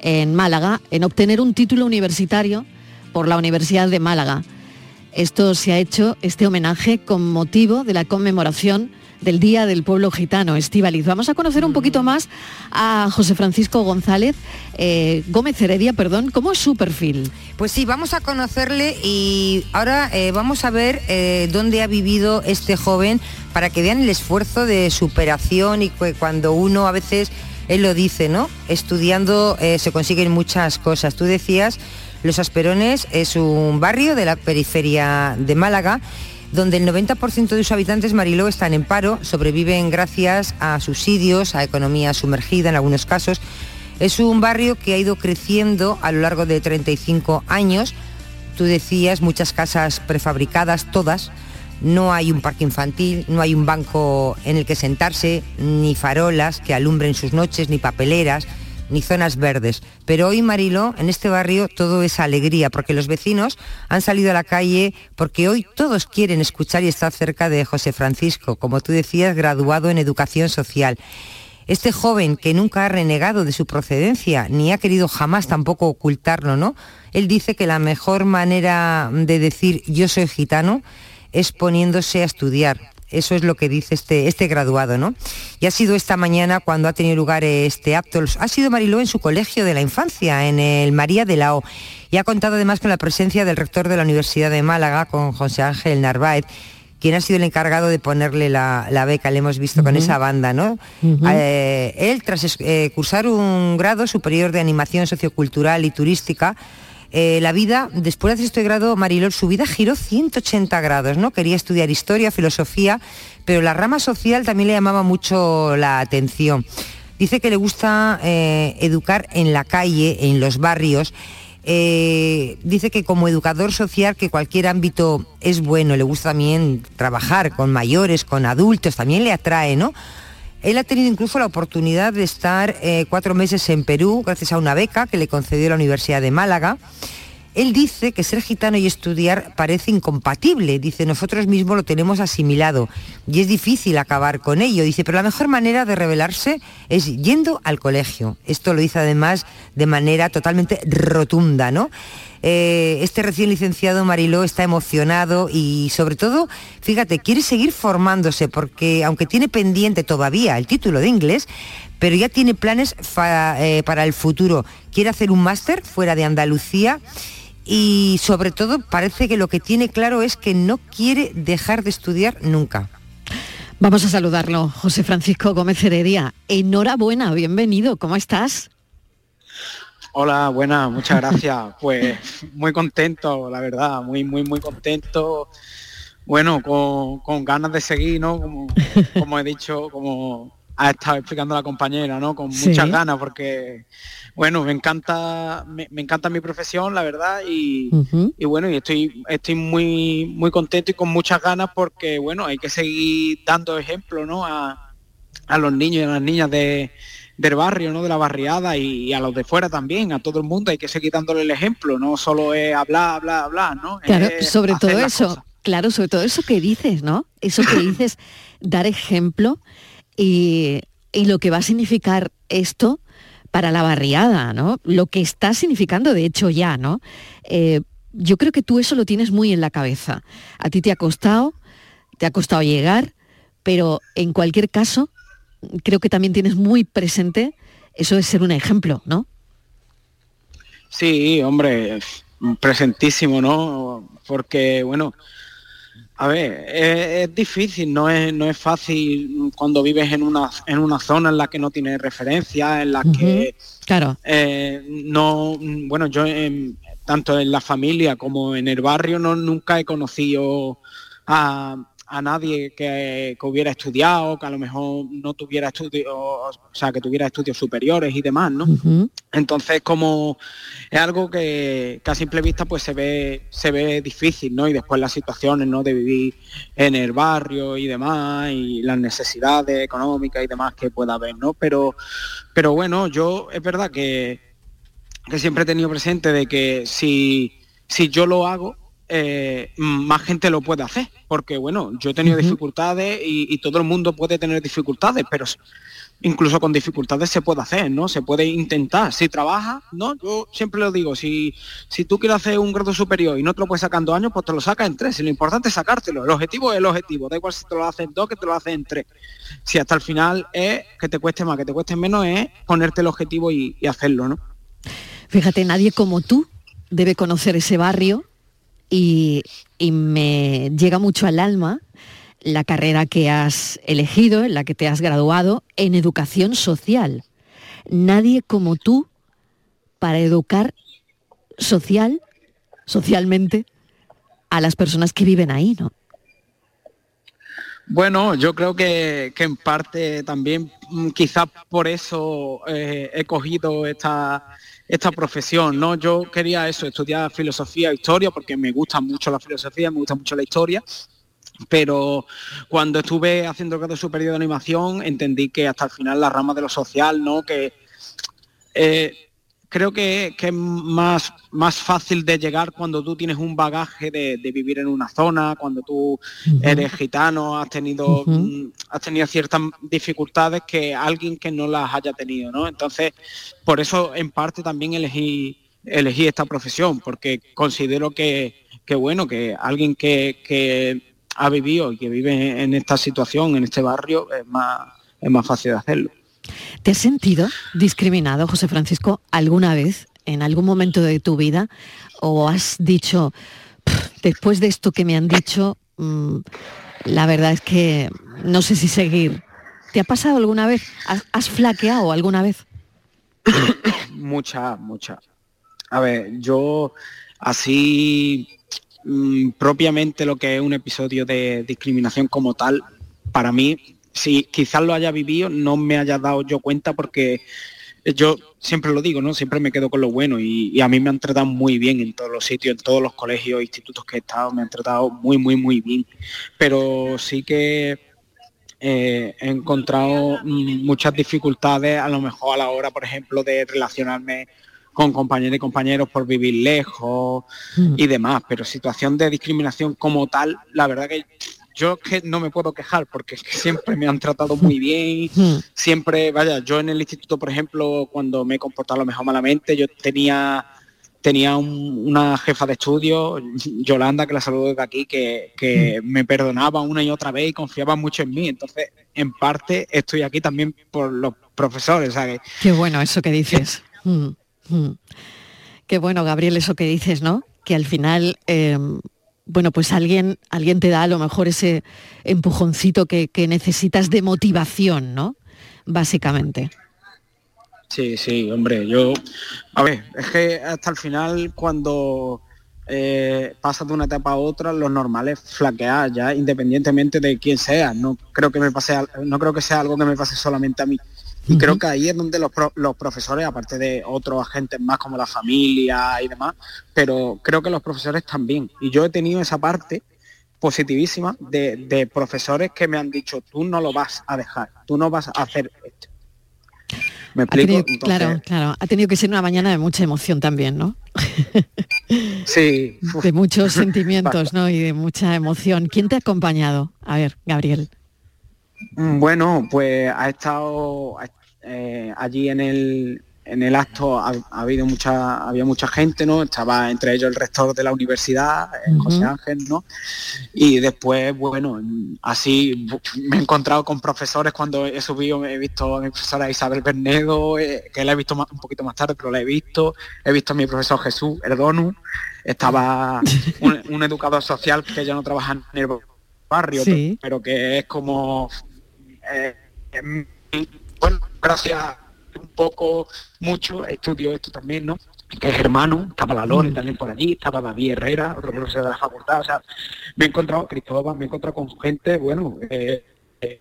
en Málaga en obtener un título universitario por la Universidad de Málaga. Esto se ha hecho, este homenaje, con motivo de la conmemoración del Día del Pueblo Gitano, Estivaliz. Vamos a conocer un poquito más a José Francisco González, eh, Gómez Heredia, perdón, ¿cómo es su perfil? Pues sí, vamos a conocerle y ahora eh, vamos a ver eh, dónde ha vivido este joven para que vean el esfuerzo de superación y que cuando uno a veces, él lo dice, ¿no? Estudiando se consiguen muchas cosas. Tú decías, Los Asperones es un barrio de la periferia de Málaga donde el 90% de sus habitantes Mariló están en paro, sobreviven gracias a subsidios, a economía sumergida en algunos casos. Es un barrio que ha ido creciendo a lo largo de 35 años. Tú decías, muchas casas prefabricadas, todas. No hay un parque infantil, no hay un banco en el que sentarse, ni farolas que alumbren sus noches, ni papeleras ni zonas verdes. Pero hoy, Mariló, en este barrio todo es alegría, porque los vecinos han salido a la calle porque hoy todos quieren escuchar y estar cerca de José Francisco, como tú decías, graduado en educación social. Este joven que nunca ha renegado de su procedencia, ni ha querido jamás tampoco ocultarlo, ¿no? Él dice que la mejor manera de decir yo soy gitano es poniéndose a estudiar, eso es lo que dice este, este graduado, ¿no? Y ha sido esta mañana cuando ha tenido lugar este acto. Ha sido Mariló en su colegio de la infancia, en el María de la O. Y ha contado además con la presencia del rector de la Universidad de Málaga, con José Ángel Narváez, quien ha sido el encargado de ponerle la, beca, le hemos visto con esa banda, ¿no? Eh, él, tras eh, cursar un grado superior de animación sociocultural y turística, eh, la vida, después de hacer este grado, Marilol, su vida giró 180 grados, ¿no? Quería estudiar historia, filosofía, pero la rama social también le llamaba mucho la atención. Dice que le gusta eh, educar en la calle, en los barrios. Eh, dice que como educador social, que cualquier ámbito es bueno, le gusta también trabajar con mayores, con adultos, también le atrae, ¿no? Él ha tenido incluso la oportunidad de estar eh, cuatro meses en Perú gracias a una beca que le concedió la Universidad de Málaga. Él dice que ser gitano y estudiar parece incompatible. Dice, nosotros mismos lo tenemos asimilado y es difícil acabar con ello. Dice, pero la mejor manera de revelarse es yendo al colegio. Esto lo dice además de manera totalmente rotunda, ¿no? Eh, este recién licenciado Mariló está emocionado y sobre todo, fíjate, quiere seguir formándose porque aunque tiene pendiente todavía el título de inglés, pero ya tiene planes eh, para el futuro. Quiere hacer un máster fuera de Andalucía y sobre todo parece que lo que tiene claro es que no quiere dejar de estudiar nunca. Vamos a saludarlo, José Francisco Gómez Heredia. Enhorabuena, bienvenido, ¿cómo estás? Hola, buenas, muchas gracias. Pues muy contento, la verdad, muy, muy, muy contento. Bueno, con, ganas de seguir, ¿no? Como, he dicho, como ha estado explicando la compañera, ¿no? Con muchas ganas, porque, bueno, me encanta, me, encanta mi profesión, la verdad, y, bueno, y estoy, estoy muy, muy contento y con muchas ganas porque, bueno, hay que seguir dando ejemplo, ¿no? A, a los niños y a las niñas de, del barrio, ¿no? De la barriada y, a los de fuera también, a todo el mundo hay que seguir dándole el ejemplo, no solo es hablar, hablar, hablar, ¿no? Claro, sobre todo eso, claro, sobre todo eso que dices, ¿no? Eso que dices, dar ejemplo y, lo que va a significar esto para la barriada, ¿no? Lo que está significando, de hecho, ya, ¿no? Eh, yo creo que tú eso lo tienes muy en la cabeza. A ti te ha costado, te ha costado llegar, pero en cualquier caso, creo que también tienes muy presente eso de ser un ejemplo, ¿no? Sí, hombre, presentísimo, ¿no? Porque, bueno, a ver, es, difícil, no es, no es fácil cuando vives en una, en una zona en la que no tienes referencia, en la que claro. Eh, no, bueno, yo tanto en la familia como en el barrio no nunca he conocido a, a nadie que, hubiera estudiado, que a lo mejor no tuviera estudios, o sea, que tuviera estudios superiores y demás, ¿no? Entonces, como es algo que, a simple vista pues se ve, se ve difícil, ¿no? Y después las situaciones, ¿no? De vivir en el barrio y demás, y las necesidades económicas y demás que pueda haber, ¿no? Pero, pero bueno, yo es verdad que, que siempre he tenido presente de que si, si yo lo hago, eh, más gente lo puede hacer. Porque bueno, yo he tenido dificultades y, todo el mundo puede tener dificultades, pero incluso con dificultades se puede hacer, ¿no? Se puede intentar. Si trabajas, ¿no? Yo siempre lo digo, si, si tú quieres hacer un grado superior y no te lo puedes sacar en dos años, pues te lo sacas en tres. Y lo importante es sacártelo. El objetivo es el objetivo. Da igual si te lo haces en dos que te lo haces en tres. Si hasta el final es que te cueste más, que te cueste menos, es ponerte el objetivo y, y hacerlo, ¿no? Fíjate, nadie como tú debe conocer ese barrio y, me llega mucho al alma la carrera que has elegido, en la que te has graduado, en educación social. Nadie como tú para educar social, socialmente, a las personas que viven ahí, ¿no? Bueno, yo creo que, en parte también mm, quizás por eso eh, he cogido esta, esta profesión, ¿no? Yo quería eso, estudiar filosofía e historia porque me gusta mucho la filosofía, me gusta mucho la historia, pero cuando estuve haciendo el grado superior de animación entendí que hasta el final la rama de lo social, ¿no? Que eh, creo que, que es más, más fácil de llegar cuando tú tienes un bagaje de, de vivir en una zona, cuando tú eres gitano, has tenido, mm, has tenido ciertas dificultades que alguien que no las haya tenido, ¿no? Entonces, por eso en parte también elegí, elegí esta profesión, porque considero que, que bueno, que alguien que, que ha vivido y que vive en esta situación, en este barrio, es más, es más fácil de hacerlo. ¿Te has sentido discriminado, José Francisco, alguna vez, en algún momento de tu vida? ¿O has dicho, "Pff, después de esto que me han dicho, mm, la verdad es que no sé si seguir? ¿Te ha pasado alguna vez? ¿Has, has flaqueado alguna vez? Mucha, mucha. A ver, yo así mm, propiamente lo que es un episodio de discriminación como tal, para mí, si quizás lo haya vivido, no me haya dado yo cuenta porque yo siempre lo digo, ¿no? Siempre me quedo con lo bueno y, y a mí me han tratado muy bien en todos los sitios, en todos los colegios, institutos que he estado, me han tratado muy, muy, muy bien. Pero sí que eh, he encontrado muchas dificultades a lo mejor a la hora, por ejemplo, de relacionarme con compañeros y compañeros por vivir lejos Mm. y demás, pero situación de discriminación como tal, la verdad que yo que no me puedo quejar porque es que siempre me han tratado muy bien, siempre, vaya, yo en el instituto, por ejemplo, cuando me he comportado a lo mejor malamente, yo tenía tenía un- una jefa de estudio, Yolanda, que la saludo desde aquí, que, que me perdonaba una y otra vez y confiaba mucho en mí. Entonces, en parte, estoy aquí también por los profesores, ¿sabes? Qué bueno eso que dices. Mm, mm. Qué bueno, Gabriel, eso que dices, ¿no? Que al final, eh, bueno, pues alguien, alguien te da a lo mejor ese empujoncito que, que necesitas de motivación, ¿no? Básicamente. Sí, sí, hombre, yo, a ver, es que hasta el final cuando eh, pasas de una etapa a otra, lo normal es flaquear ya, independientemente de quién sea. No creo que me pase, no creo que sea algo que me pase solamente a mí. Y creo que ahí es donde los, pro- los profesores, aparte de otros agentes más como la familia y demás, pero creo que los profesores también. Y yo he tenido esa parte positivísima de, de profesores que me han dicho, tú no lo vas a dejar, tú no vas a hacer esto. ¿Me explico? tenido- Entonces, claro, claro. Ha tenido que ser una mañana de mucha emoción también, ¿no? Sí. De muchos sentimientos, ¿no? Y de mucha emoción. ¿Quién te ha acompañado? A ver, Gabriel. Mm, Bueno, pues ha estado eh, allí en el en el acto ha, ha habido mucha había mucha gente, ¿no? Estaba entre ellos el rector de la universidad, eh, José Ujú. Ángel, ¿no? Y después, bueno, así me he encontrado con profesores cuando he subido, he visto a mi profesora Isabel Bernedo, eh, que la he visto más- un poquito más tarde, pero la he visto, he visto a mi profesor Jesús Erdonu, estaba un, un educador social que ya no trabaja en el barrio, Sí. pero que es como eh, em, bueno, gracias un poco, mucho, estudio esto también, ¿no? Que es hermano, estaba la Lore también por allí, estaba David Herrera, otro profesor de la facultad, o sea, me he encontrado, Cristóbal, me he encontrado con gente, bueno, eh, eh,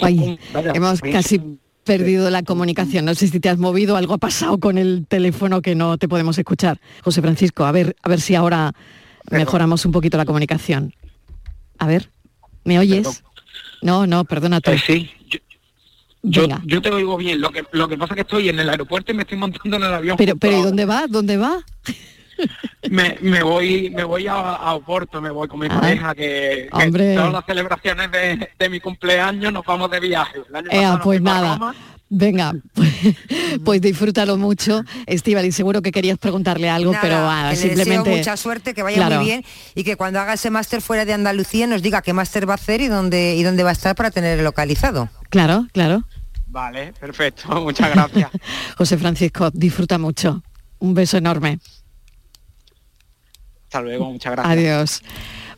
vaya, hemos casi perdido la comunicación. No sé si te has movido, algo ha pasado con el teléfono que no te podemos escuchar. José Francisco, a ver, a ver si ahora mejoramos un poquito la comunicación. A ver, ¿me oyes? No, no, perdona tú. Eh, sí, yo, Venga. yo te oigo bien, lo que, lo que pasa es que estoy en el aeropuerto y me estoy montando en el avión. Pero, pero ¿y dónde va? ¿Dónde va? me, me voy me voy a, a Oporto, me voy con mi Ah, pareja, que, todas las celebraciones de, de mi cumpleaños nos vamos de viaje. El año nos pues nada. Roma. Venga, pues, pues disfrútalo mucho. Estivali, seguro que querías preguntarle algo, Nada, pero ah, que le simplemente... deseo mucha suerte, que vaya Claro. muy bien y que cuando haga ese máster fuera de Andalucía nos diga qué máster va a hacer y dónde y dónde va a estar para tener localizado. Claro, claro. Vale, perfecto, muchas gracias. José Francisco, disfruta mucho. Un beso enorme. Hasta luego, muchas gracias. Adiós.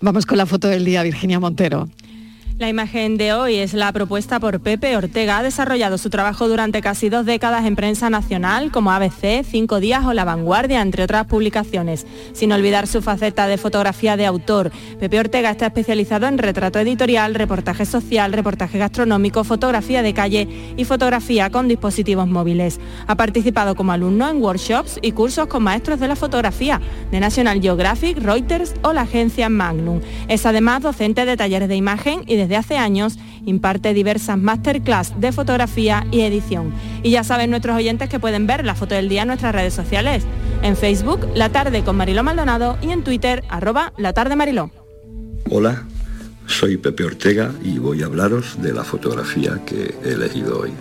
Vamos con la foto del día, Virginia Montero. La imagen de hoy es la propuesta por Pepe Ortega. Ha desarrollado su trabajo durante casi dos décadas en prensa nacional como ABC, Cinco Días o La Vanguardia, entre otras publicaciones, sin olvidar su faceta de fotografía de autor. Pepe Ortega está especializado en retrato editorial, reportaje social, reportaje gastronómico, fotografía de calle y fotografía con dispositivos móviles. Ha participado como alumno en workshops y cursos con maestros de la fotografía de National Geographic, Reuters o la agencia Magnum. Es además docente de talleres de imagen y de desde hace años imparte diversas masterclass de fotografía y edición. Y ya saben nuestros oyentes que pueden ver la foto del día en nuestras redes sociales. En Facebook, La Tarde con Mariló Maldonado y en Twitter, arroba La Tarde Mariló. Hola, soy Pepe Ortega y voy a hablaros de la fotografía que he elegido hoy.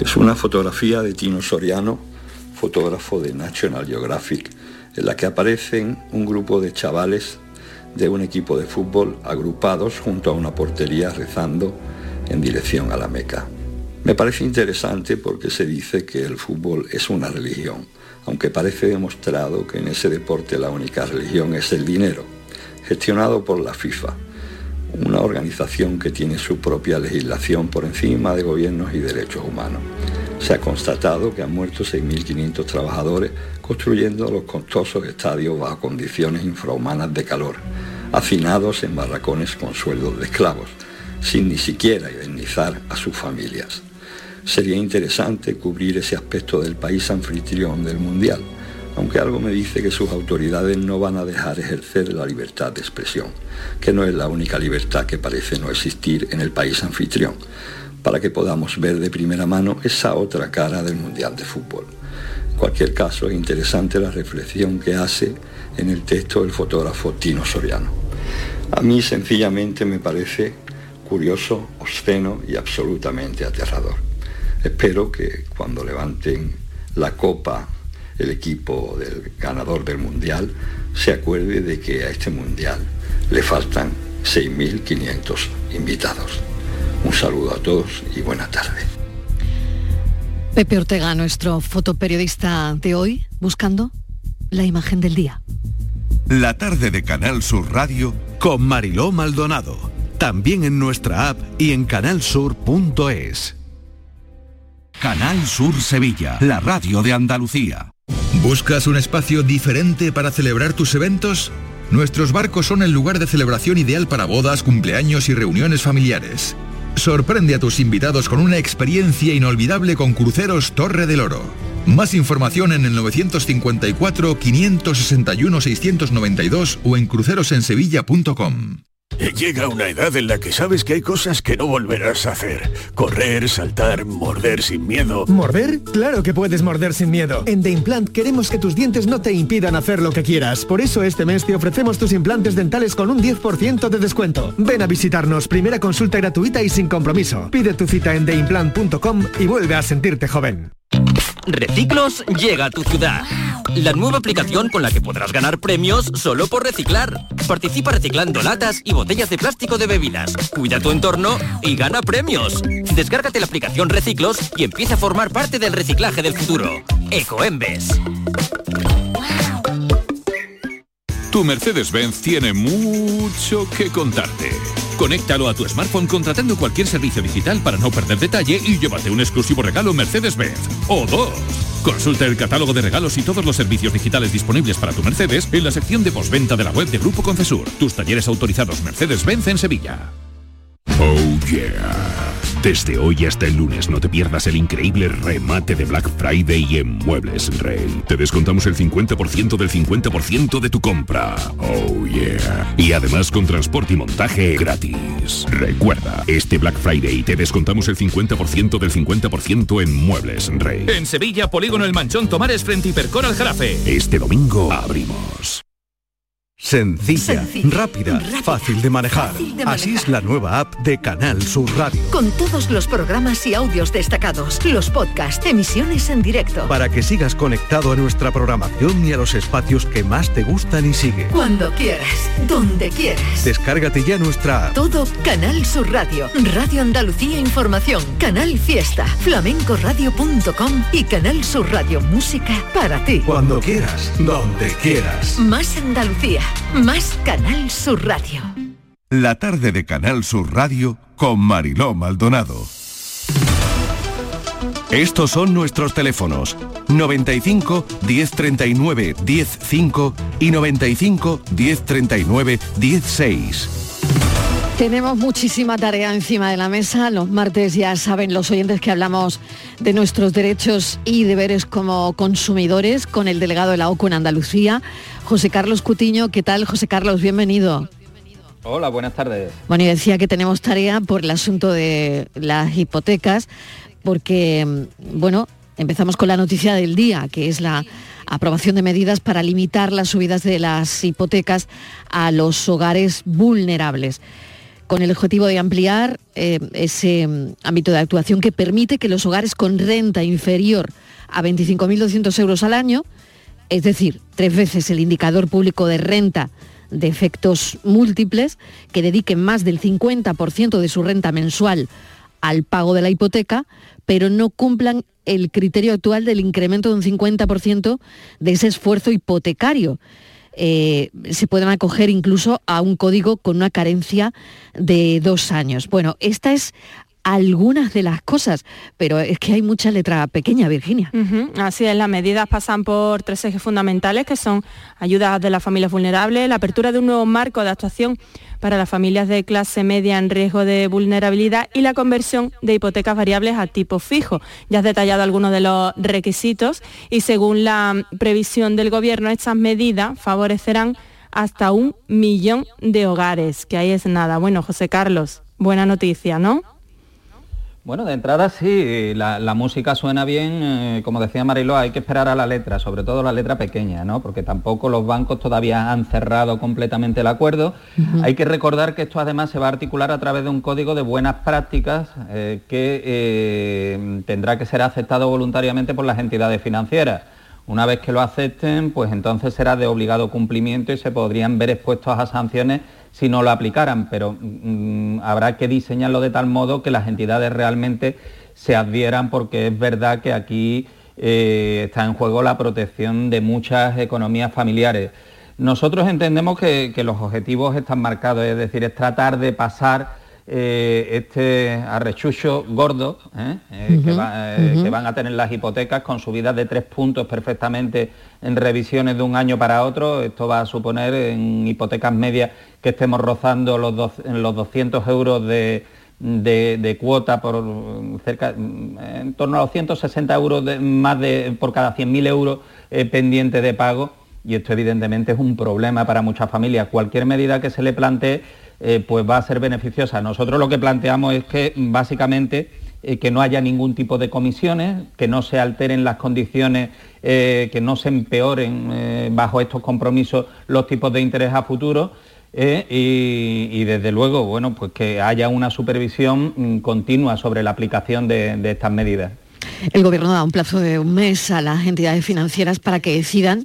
Es una fotografía de Tino Soriano, fotógrafo de National Geographic, en la que aparecen un grupo de chavales de un equipo de fútbol agrupados junto a una portería rezando en dirección a la Meca. Me parece interesante porque se dice que el fútbol es una religión, aunque parece demostrado que en ese deporte la única religión es el dinero, gestionado por la FIFA, una organización que tiene su propia legislación por encima de gobiernos y derechos humanos. Se ha constatado que han muerto 6.500 trabajadores construyendo los costosos estadios bajo condiciones infrahumanas de calor, hacinados en barracones con sueldos de esclavos, sin ni siquiera indemnizar a sus familias. Sería interesante cubrir ese aspecto del país anfitrión del Mundial, aunque algo me dice que sus autoridades no van a dejar ejercer la libertad de expresión, que no es la única libertad que parece no existir en el país anfitrión, para que podamos ver de primera mano esa otra cara del Mundial de Fútbol. En cualquier caso, es interesante la reflexión que hace en el texto el fotógrafo Tino Soriano. A mí sencillamente me parece curioso, obsceno y absolutamente aterrador. Espero que cuando levanten la copa el equipo del ganador del Mundial se acuerde de que a este Mundial le faltan 6.500 invitados. Un saludo a todos y buena tarde. Pepe Ortega, nuestro fotoperiodista de hoy, buscando la imagen del día. La tarde de Canal Sur Radio con Mariló Maldonado. También en nuestra app y en canalsur.es. Canal Sur Sevilla, la radio de Andalucía. ¿Buscas un espacio diferente para celebrar tus eventos? Nuestros barcos son el lugar de celebración ideal para bodas, cumpleaños y reuniones familiares. Sorprende a tus invitados con una experiencia inolvidable con Cruceros Torre del Oro. Más información en el 954-561-692 o en crucerosensevilla.com. Llega una edad en la que sabes que hay cosas que no volverás a hacer. Correr, saltar, morder sin miedo. ¿Morder? Claro que puedes morder sin miedo. En The Implant queremos que tus dientes no te impidan hacer lo que quieras. Por eso este mes te ofrecemos tus implantes dentales con un 10% de descuento. Ven a visitarnos, primera consulta gratuita y sin compromiso. Pide tu cita en theimplant.com y vuelve a sentirte joven. Reciclos llega a tu ciudad. La nueva aplicación con la que podrás ganar premios solo por reciclar. Participa reciclando latas y botellas de plástico de bebidas. Cuida tu entorno y gana premios. Descárgate la aplicación Reciclos y empieza a formar parte del reciclaje del futuro. Ecoembes. Tu Mercedes-Benz tiene mucho que contarte. Conéctalo a tu smartphone contratando cualquier servicio digital para no perder detalle y llévate un exclusivo regalo Mercedes-Benz. O dos. Consulta el catálogo de regalos y todos los servicios digitales disponibles para tu Mercedes en la sección de postventa de la web de Grupo Concesur. Tus talleres autorizados Mercedes-Benz en Sevilla. Oh yeah. Desde hoy hasta el lunes no te pierdas el increíble remate de Black Friday en Muebles Rey. Te descontamos el 50% del 50% de tu compra. Oh yeah. Y además con transporte y montaje gratis. Recuerda, este Black Friday te descontamos el 50% del 50% en Muebles Rey. En Sevilla, Polígono El Manchón Tomares frente Hipercor al Jarafe. Este domingo abrimos. Sencilla, Sencilla, rápida, rápida, fácil de manejar. fácil de Así es la nueva app de Canal Sur Radio. Con todos los programas y audios destacados, los podcasts, emisiones en directo. Para que sigas conectado a nuestra programación y a los espacios que más te gustan y sigue. Cuando quieras, donde quieras. Descárgate ya nuestra app. Todo Canal Sur Radio, Radio Andalucía Información, Canal Fiesta, flamencoradio.com y Canal Sur Radio Música para ti. Cuando quieras, donde quieras. Más Andalucía, más Canal Sur Radio. La tarde de Canal Sur Radio con Mariló Maldonado. Estos son nuestros teléfonos 95 1039 105 y 95 1039 16. Tenemos muchísima tarea encima de la mesa. Los martes ya saben los oyentes que hablamos de nuestros derechos y deberes como consumidores con el delegado de la OCU en Andalucía, José Carlos Cutiño. ¿Qué tal, José Carlos? Bienvenido. Hola, buenas tardes. Bueno, y decía que tenemos tarea por el asunto de las hipotecas, porque, bueno, empezamos con la noticia del día, que es la aprobación de medidas para limitar las subidas de las hipotecas a los hogares vulnerables con el objetivo de ampliar eh, ese mm, ámbito de actuación que permite que los hogares con renta inferior a 25.200 euros al año, es decir, tres veces el indicador público de renta de efectos múltiples, que dediquen más del 50% de su renta mensual al pago de la hipoteca, pero no cumplan el criterio actual del incremento de un 50% de ese esfuerzo hipotecario. Eh, se puedan acoger incluso a un código con una carencia de dos años. Bueno, esta es algunas de las cosas, pero es que hay mucha letra pequeña, Virginia. Así es, las medidas pasan por tres ejes fundamentales, que son ayudas de las familias vulnerables, la apertura de un nuevo marco de actuación para las familias de clase media en riesgo de vulnerabilidad y la conversión de hipotecas variables a tipo fijo. Ya has detallado algunos de los requisitos y según la previsión del Gobierno, estas medidas favorecerán hasta un millón de hogares, que ahí es nada. Bueno, José Carlos, buena noticia, ¿no? Bueno, de entrada sí, la, música suena bien, eh, como decía Marilo, hay que esperar a la letra, sobre todo la letra pequeña, ¿no? Porque tampoco los bancos todavía han cerrado completamente el acuerdo. Hay que recordar que esto además se va a articular a través de un código de buenas prácticas eh, que eh, tendrá que ser aceptado voluntariamente por las entidades financieras. Una vez que lo acepten, pues entonces será de obligado cumplimiento y se podrían ver expuestos a sanciones si no lo aplicaran, pero mm, habrá que diseñarlo de tal modo que las entidades realmente se adhieran porque es verdad que aquí eh, está en juego la protección de muchas economías familiares. Nosotros entendemos que los objetivos están marcados, es decir, es tratar de pasar eh, este arrechucho gordo ¿eh? Eh, que, van a tener las hipotecas con subidas de tres puntos perfectamente en revisiones de un año para otro. Esto va a suponer en hipotecas medias que estemos rozando los, en los 200 euros de, cuota por cerca, en torno a los 160 euros más de, por cada 100.000 euros pendiente de pago. Y esto evidentemente es un problema para muchas familias. Cualquier medida que se le plantee eh, pues va a ser beneficiosa. Nosotros lo que planteamos es que básicamente eh, que no haya ningún tipo de comisiones, que no se alteren las condiciones, eh, que no se empeoren bajo estos compromisos los tipos de interés a futuro. Y, desde luego, bueno, pues que haya una supervisión mm, continua sobre la aplicación de estas medidas. El Gobierno da un plazo de un mes a las entidades financieras para que decidan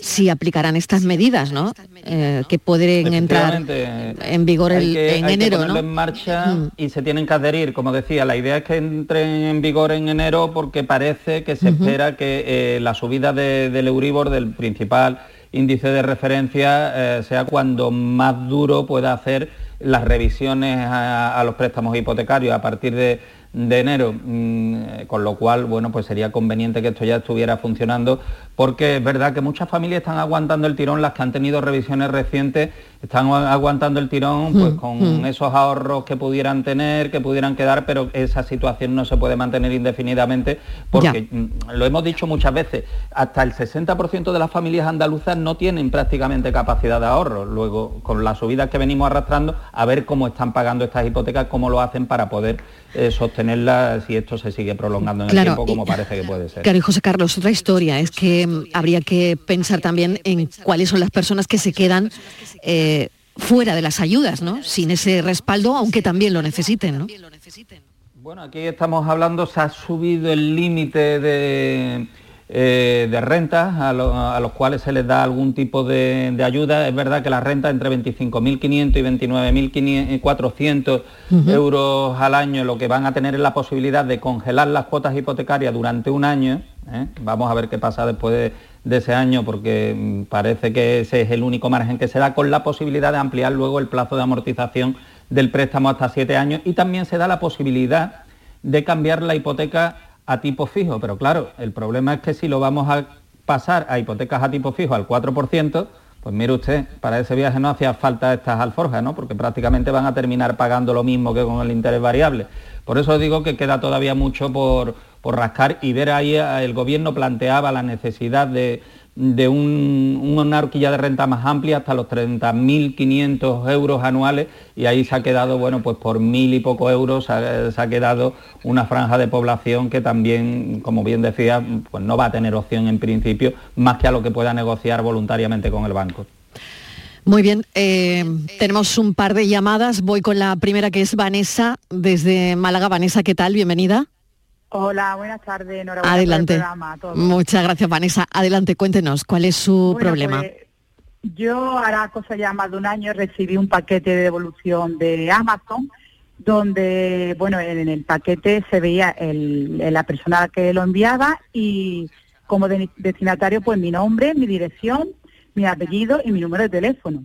si aplicarán estas medidas, ¿no? Eh, que pueden entrar en vigor el, en enero, que en marcha mm. y se tienen que adherir. Como decía, la idea es que entren en vigor en enero porque parece que se espera que eh, la subida del Euribor, del principal índice de referencia, eh, sea cuando más duro pueda hacer las revisiones a los préstamos hipotecarios a partir de de enero, mm, con lo cual, bueno, pues sería conveniente que esto ya estuviera funcionando, porque es verdad que muchas familias están aguantando el tirón, las que han tenido revisiones recientes, están aguantando el tirón pues, mm, con mm. esos ahorros que pudieran tener, que pudieran quedar, pero esa situación no se puede mantener indefinidamente, porque lo hemos dicho muchas veces, hasta el 60% de las familias andaluzas no tienen prácticamente capacidad de ahorro. Luego, con las subidas que venimos arrastrando, a ver cómo están pagando estas hipotecas, cómo lo hacen para poder eh, sostenerla si esto se sigue prolongando en el tiempo como parece que puede ser. Claro, y José Carlos, otra historia es que mm, habría que pensar también en cuáles son las personas que se quedan eh, fuera de las ayudas, ¿no? Sin ese respaldo, aunque también lo necesiten, ¿no? Bueno, aquí estamos hablando, se ha subido el límite de eh, de rentas a, los cuales se les da algún tipo de, ayuda. Es verdad que la renta entre 25.500 y 29.400 euros al año lo que van a tener es la posibilidad de congelar las cuotas hipotecarias durante un año. ¿eh? Vamos a ver qué pasa después de ese año porque mm, parece que ese es el único margen que se da con la posibilidad de ampliar luego el plazo de amortización del préstamo hasta siete años y también se da la posibilidad de cambiar la hipoteca a tipo fijo, pero claro, el problema es que si lo vamos a pasar a hipotecas a tipo fijo al 4%, pues mire usted, para ese viaje no hacía falta estas alforjas, ¿no? Porque prácticamente van a terminar pagando lo mismo que con el interés variable. Por eso digo que queda todavía mucho por, por rascar y ver ahí eh, el gobierno planteaba la necesidad de, de una horquilla de renta más amplia hasta los 30.500 euros anuales y ahí se ha quedado, bueno, pues por mil y poco euros se ha, quedado una franja de población que también, como bien decía, pues no va a tener opción en principio más que a lo que pueda negociar voluntariamente con el banco. Muy bien, eh, tenemos un par de llamadas. Voy con la primera que es Vanessa desde Málaga. Vanessa, ¿qué tal? Bienvenida. Hola, buenas tardes, enhorabuena Adelante. Muchas gracias, Vanessa. Adelante, cuéntenos, ¿cuál es su problema? Pues, yo hará cosa ya más de un año recibí un paquete de devolución de Amazon donde, bueno, en el paquete se veía el, la persona que lo enviaba y como destinatario, pues mi nombre, mi dirección, mi apellido y mi número de teléfono.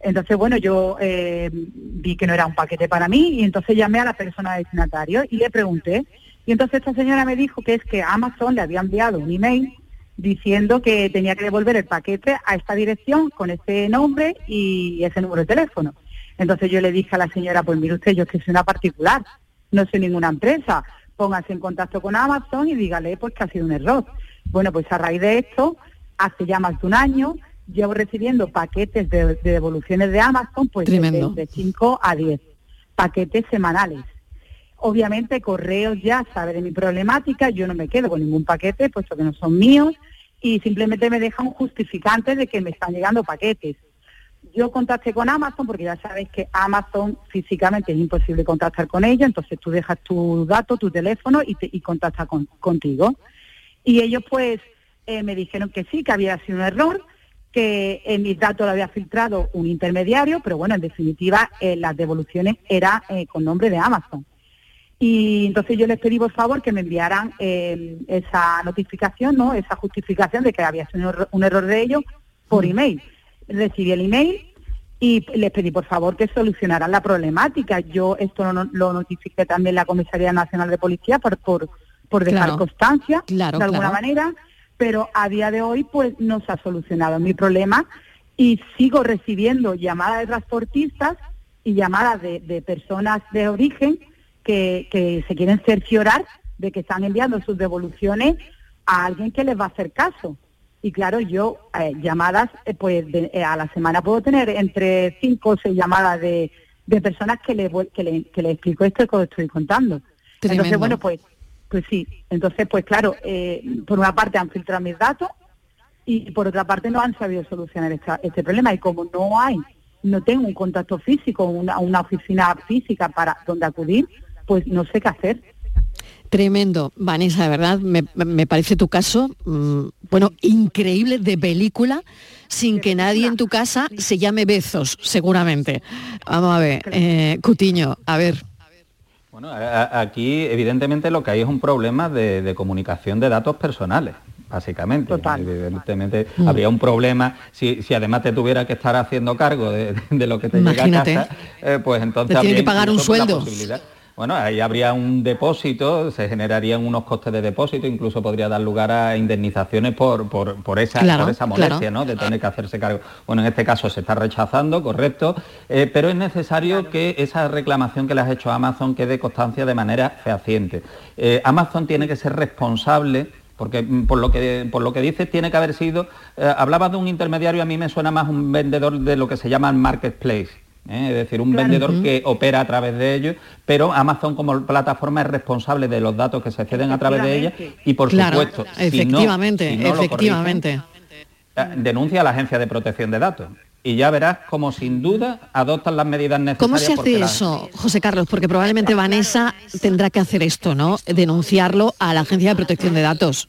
Entonces, bueno, yo eh, vi que no era un paquete para mí y entonces llamé a la persona destinatario y le pregunté y entonces esta señora me dijo que es que Amazon le había enviado un email diciendo que tenía que devolver el paquete a esta dirección con ese nombre y ese número de teléfono. Entonces yo le dije a la señora, pues mire usted, yo es que soy una particular, no soy ninguna empresa, póngase en contacto con Amazon y dígale pues que ha sido un error. Bueno, pues a raíz de esto, hace ya más de un año, llevo recibiendo paquetes de, devoluciones de Amazon pues de 5 a 10 paquetes semanales. Obviamente Correos ya sabe de mi problemática, yo no me quedo con ningún paquete, puesto que no son míos, y simplemente me deja un justificante de que me están llegando paquetes. Yo contacté con Amazon porque ya sabéis que Amazon físicamente es imposible contactar con ella, entonces tú dejas tu dato, tu teléfono y, te, y contactas contigo. Y ellos pues eh, me dijeron que sí, que había sido un error, que en mis datos lo había filtrado un intermediario, pero bueno, en definitiva eh, las devoluciones eran eh, con nombre de Amazon. Y entonces yo les pedí por favor que me enviaran eh, esa notificación, ¿no? esa justificación de que había sido un error de ellos por mm. email. Recibí el email y les pedí por favor que solucionaran la problemática. Yo esto lo, lo notifiqué también la Comisaría Nacional de Policía por, por, por dejar constancia de alguna manera, pero a día de hoy pues no se ha solucionado mi problema y sigo recibiendo llamadas de transportistas y llamadas de, de personas de origen que, se quieren cerciorar de que están enviando sus devoluciones a alguien que les va a hacer caso. Y claro, yo eh, llamadas, eh, pues eh, a la semana puedo tener entre cinco o seis llamadas de, de personas que le, que le, que le explico esto que os estoy contando. Entonces, bueno, pues pues sí. Entonces, pues claro, por una parte han filtrado mis datos y por otra parte no han sabido solucionar este problema. Y como no hay, no tengo un contacto físico, una, una oficina física para donde acudir, pues no sé qué hacer. Tremendo, Vanessa, de verdad, me, parece tu caso, mm, bueno, increíble de película, sin que nadie en tu casa se llame Bezos, seguramente. Vamos a ver, eh, Cutiño, a ver. Bueno, aquí evidentemente lo que hay es un problema de, comunicación de datos personales básicamente. Evidentemente mm. habría un problema si, además te tuviera que estar haciendo cargo de, lo que te llega a casa, eh, pues entonces... Te tiene que pagar un sueldo. Bueno, ahí habría un depósito, se generarían unos costes de depósito, incluso podría dar lugar a indemnizaciones por, por, esa, esa molestia, ¿no? De tener que hacerse cargo. Bueno, en este caso se está rechazando, correcto, eh, pero es necesario que esa reclamación que le has hecho a Amazon quede constancia de manera fehaciente. Eh, Amazon tiene que ser responsable porque mm, por lo que por lo que dices tiene que haber sido eh, hablabas de un intermediario a mí me suena más un vendedor de lo que se llama marketplace ¿eh? es decir, un vendedor que opera a través de ellos, pero Amazon como plataforma es responsable de los datos que se ceden a través de ella y por supuesto, efectivamente, efectivamente. Eh, denuncia a la Agencia de Protección de Datos y ya verás como sin duda adoptan las medidas necesarias. ¿Cómo se hace eso, José Carlos? Porque probablemente Vanessa tendrá que hacer esto, ¿no? Denunciarlo a la Agencia de Protección de Datos.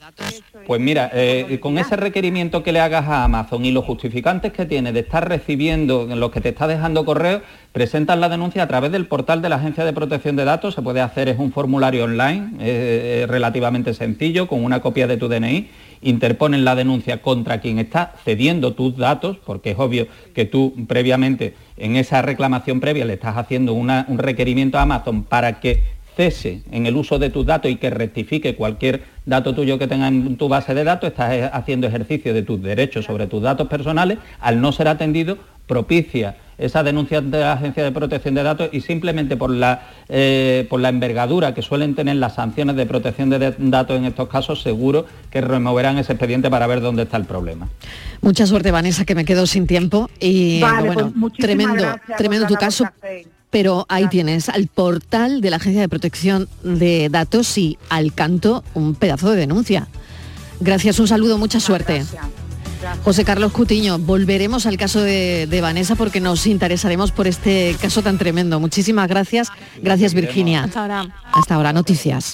Pues mira, eh, con ese requerimiento que le hagas a Amazon y los justificantes que tiene de estar recibiendo los que te está dejando correo, presentas la denuncia a través del portal de la Agencia de Protección de Datos, se puede hacer, es un formulario online, eh, relativamente sencillo, con una copia de tu DNI, interponen la denuncia contra quien está cediendo tus datos, porque es obvio que tú previamente en esa reclamación previa le estás haciendo un requerimiento a Amazon para que cese en el uso de tus datos y que rectifique cualquier dato tuyo que tenga en tu base de datos, estás haciendo ejercicio de tus derechos sobre tus datos personales, al no ser atendido, propicia esa denuncia de la Agencia de Protección de Datos y simplemente por la, eh, por la envergadura que suelen tener las sanciones de protección de datos en estos casos, seguro que removerán ese expediente para ver dónde está el problema. Mucha suerte, Vanessa, que me quedo sin tiempo y bueno, pues tremendo, tremendo tu caso. Pero ahí tienes al portal de la Agencia de Protección de Datos y al canto un pedazo de denuncia. Gracias, un saludo, mucha suerte. José Carlos Cutiño, volveremos al caso de, Vanessa porque nos interesaremos por este caso tan tremendo. Muchísimas gracias. Gracias Virginia. Hasta ahora. Hasta ahora, noticias.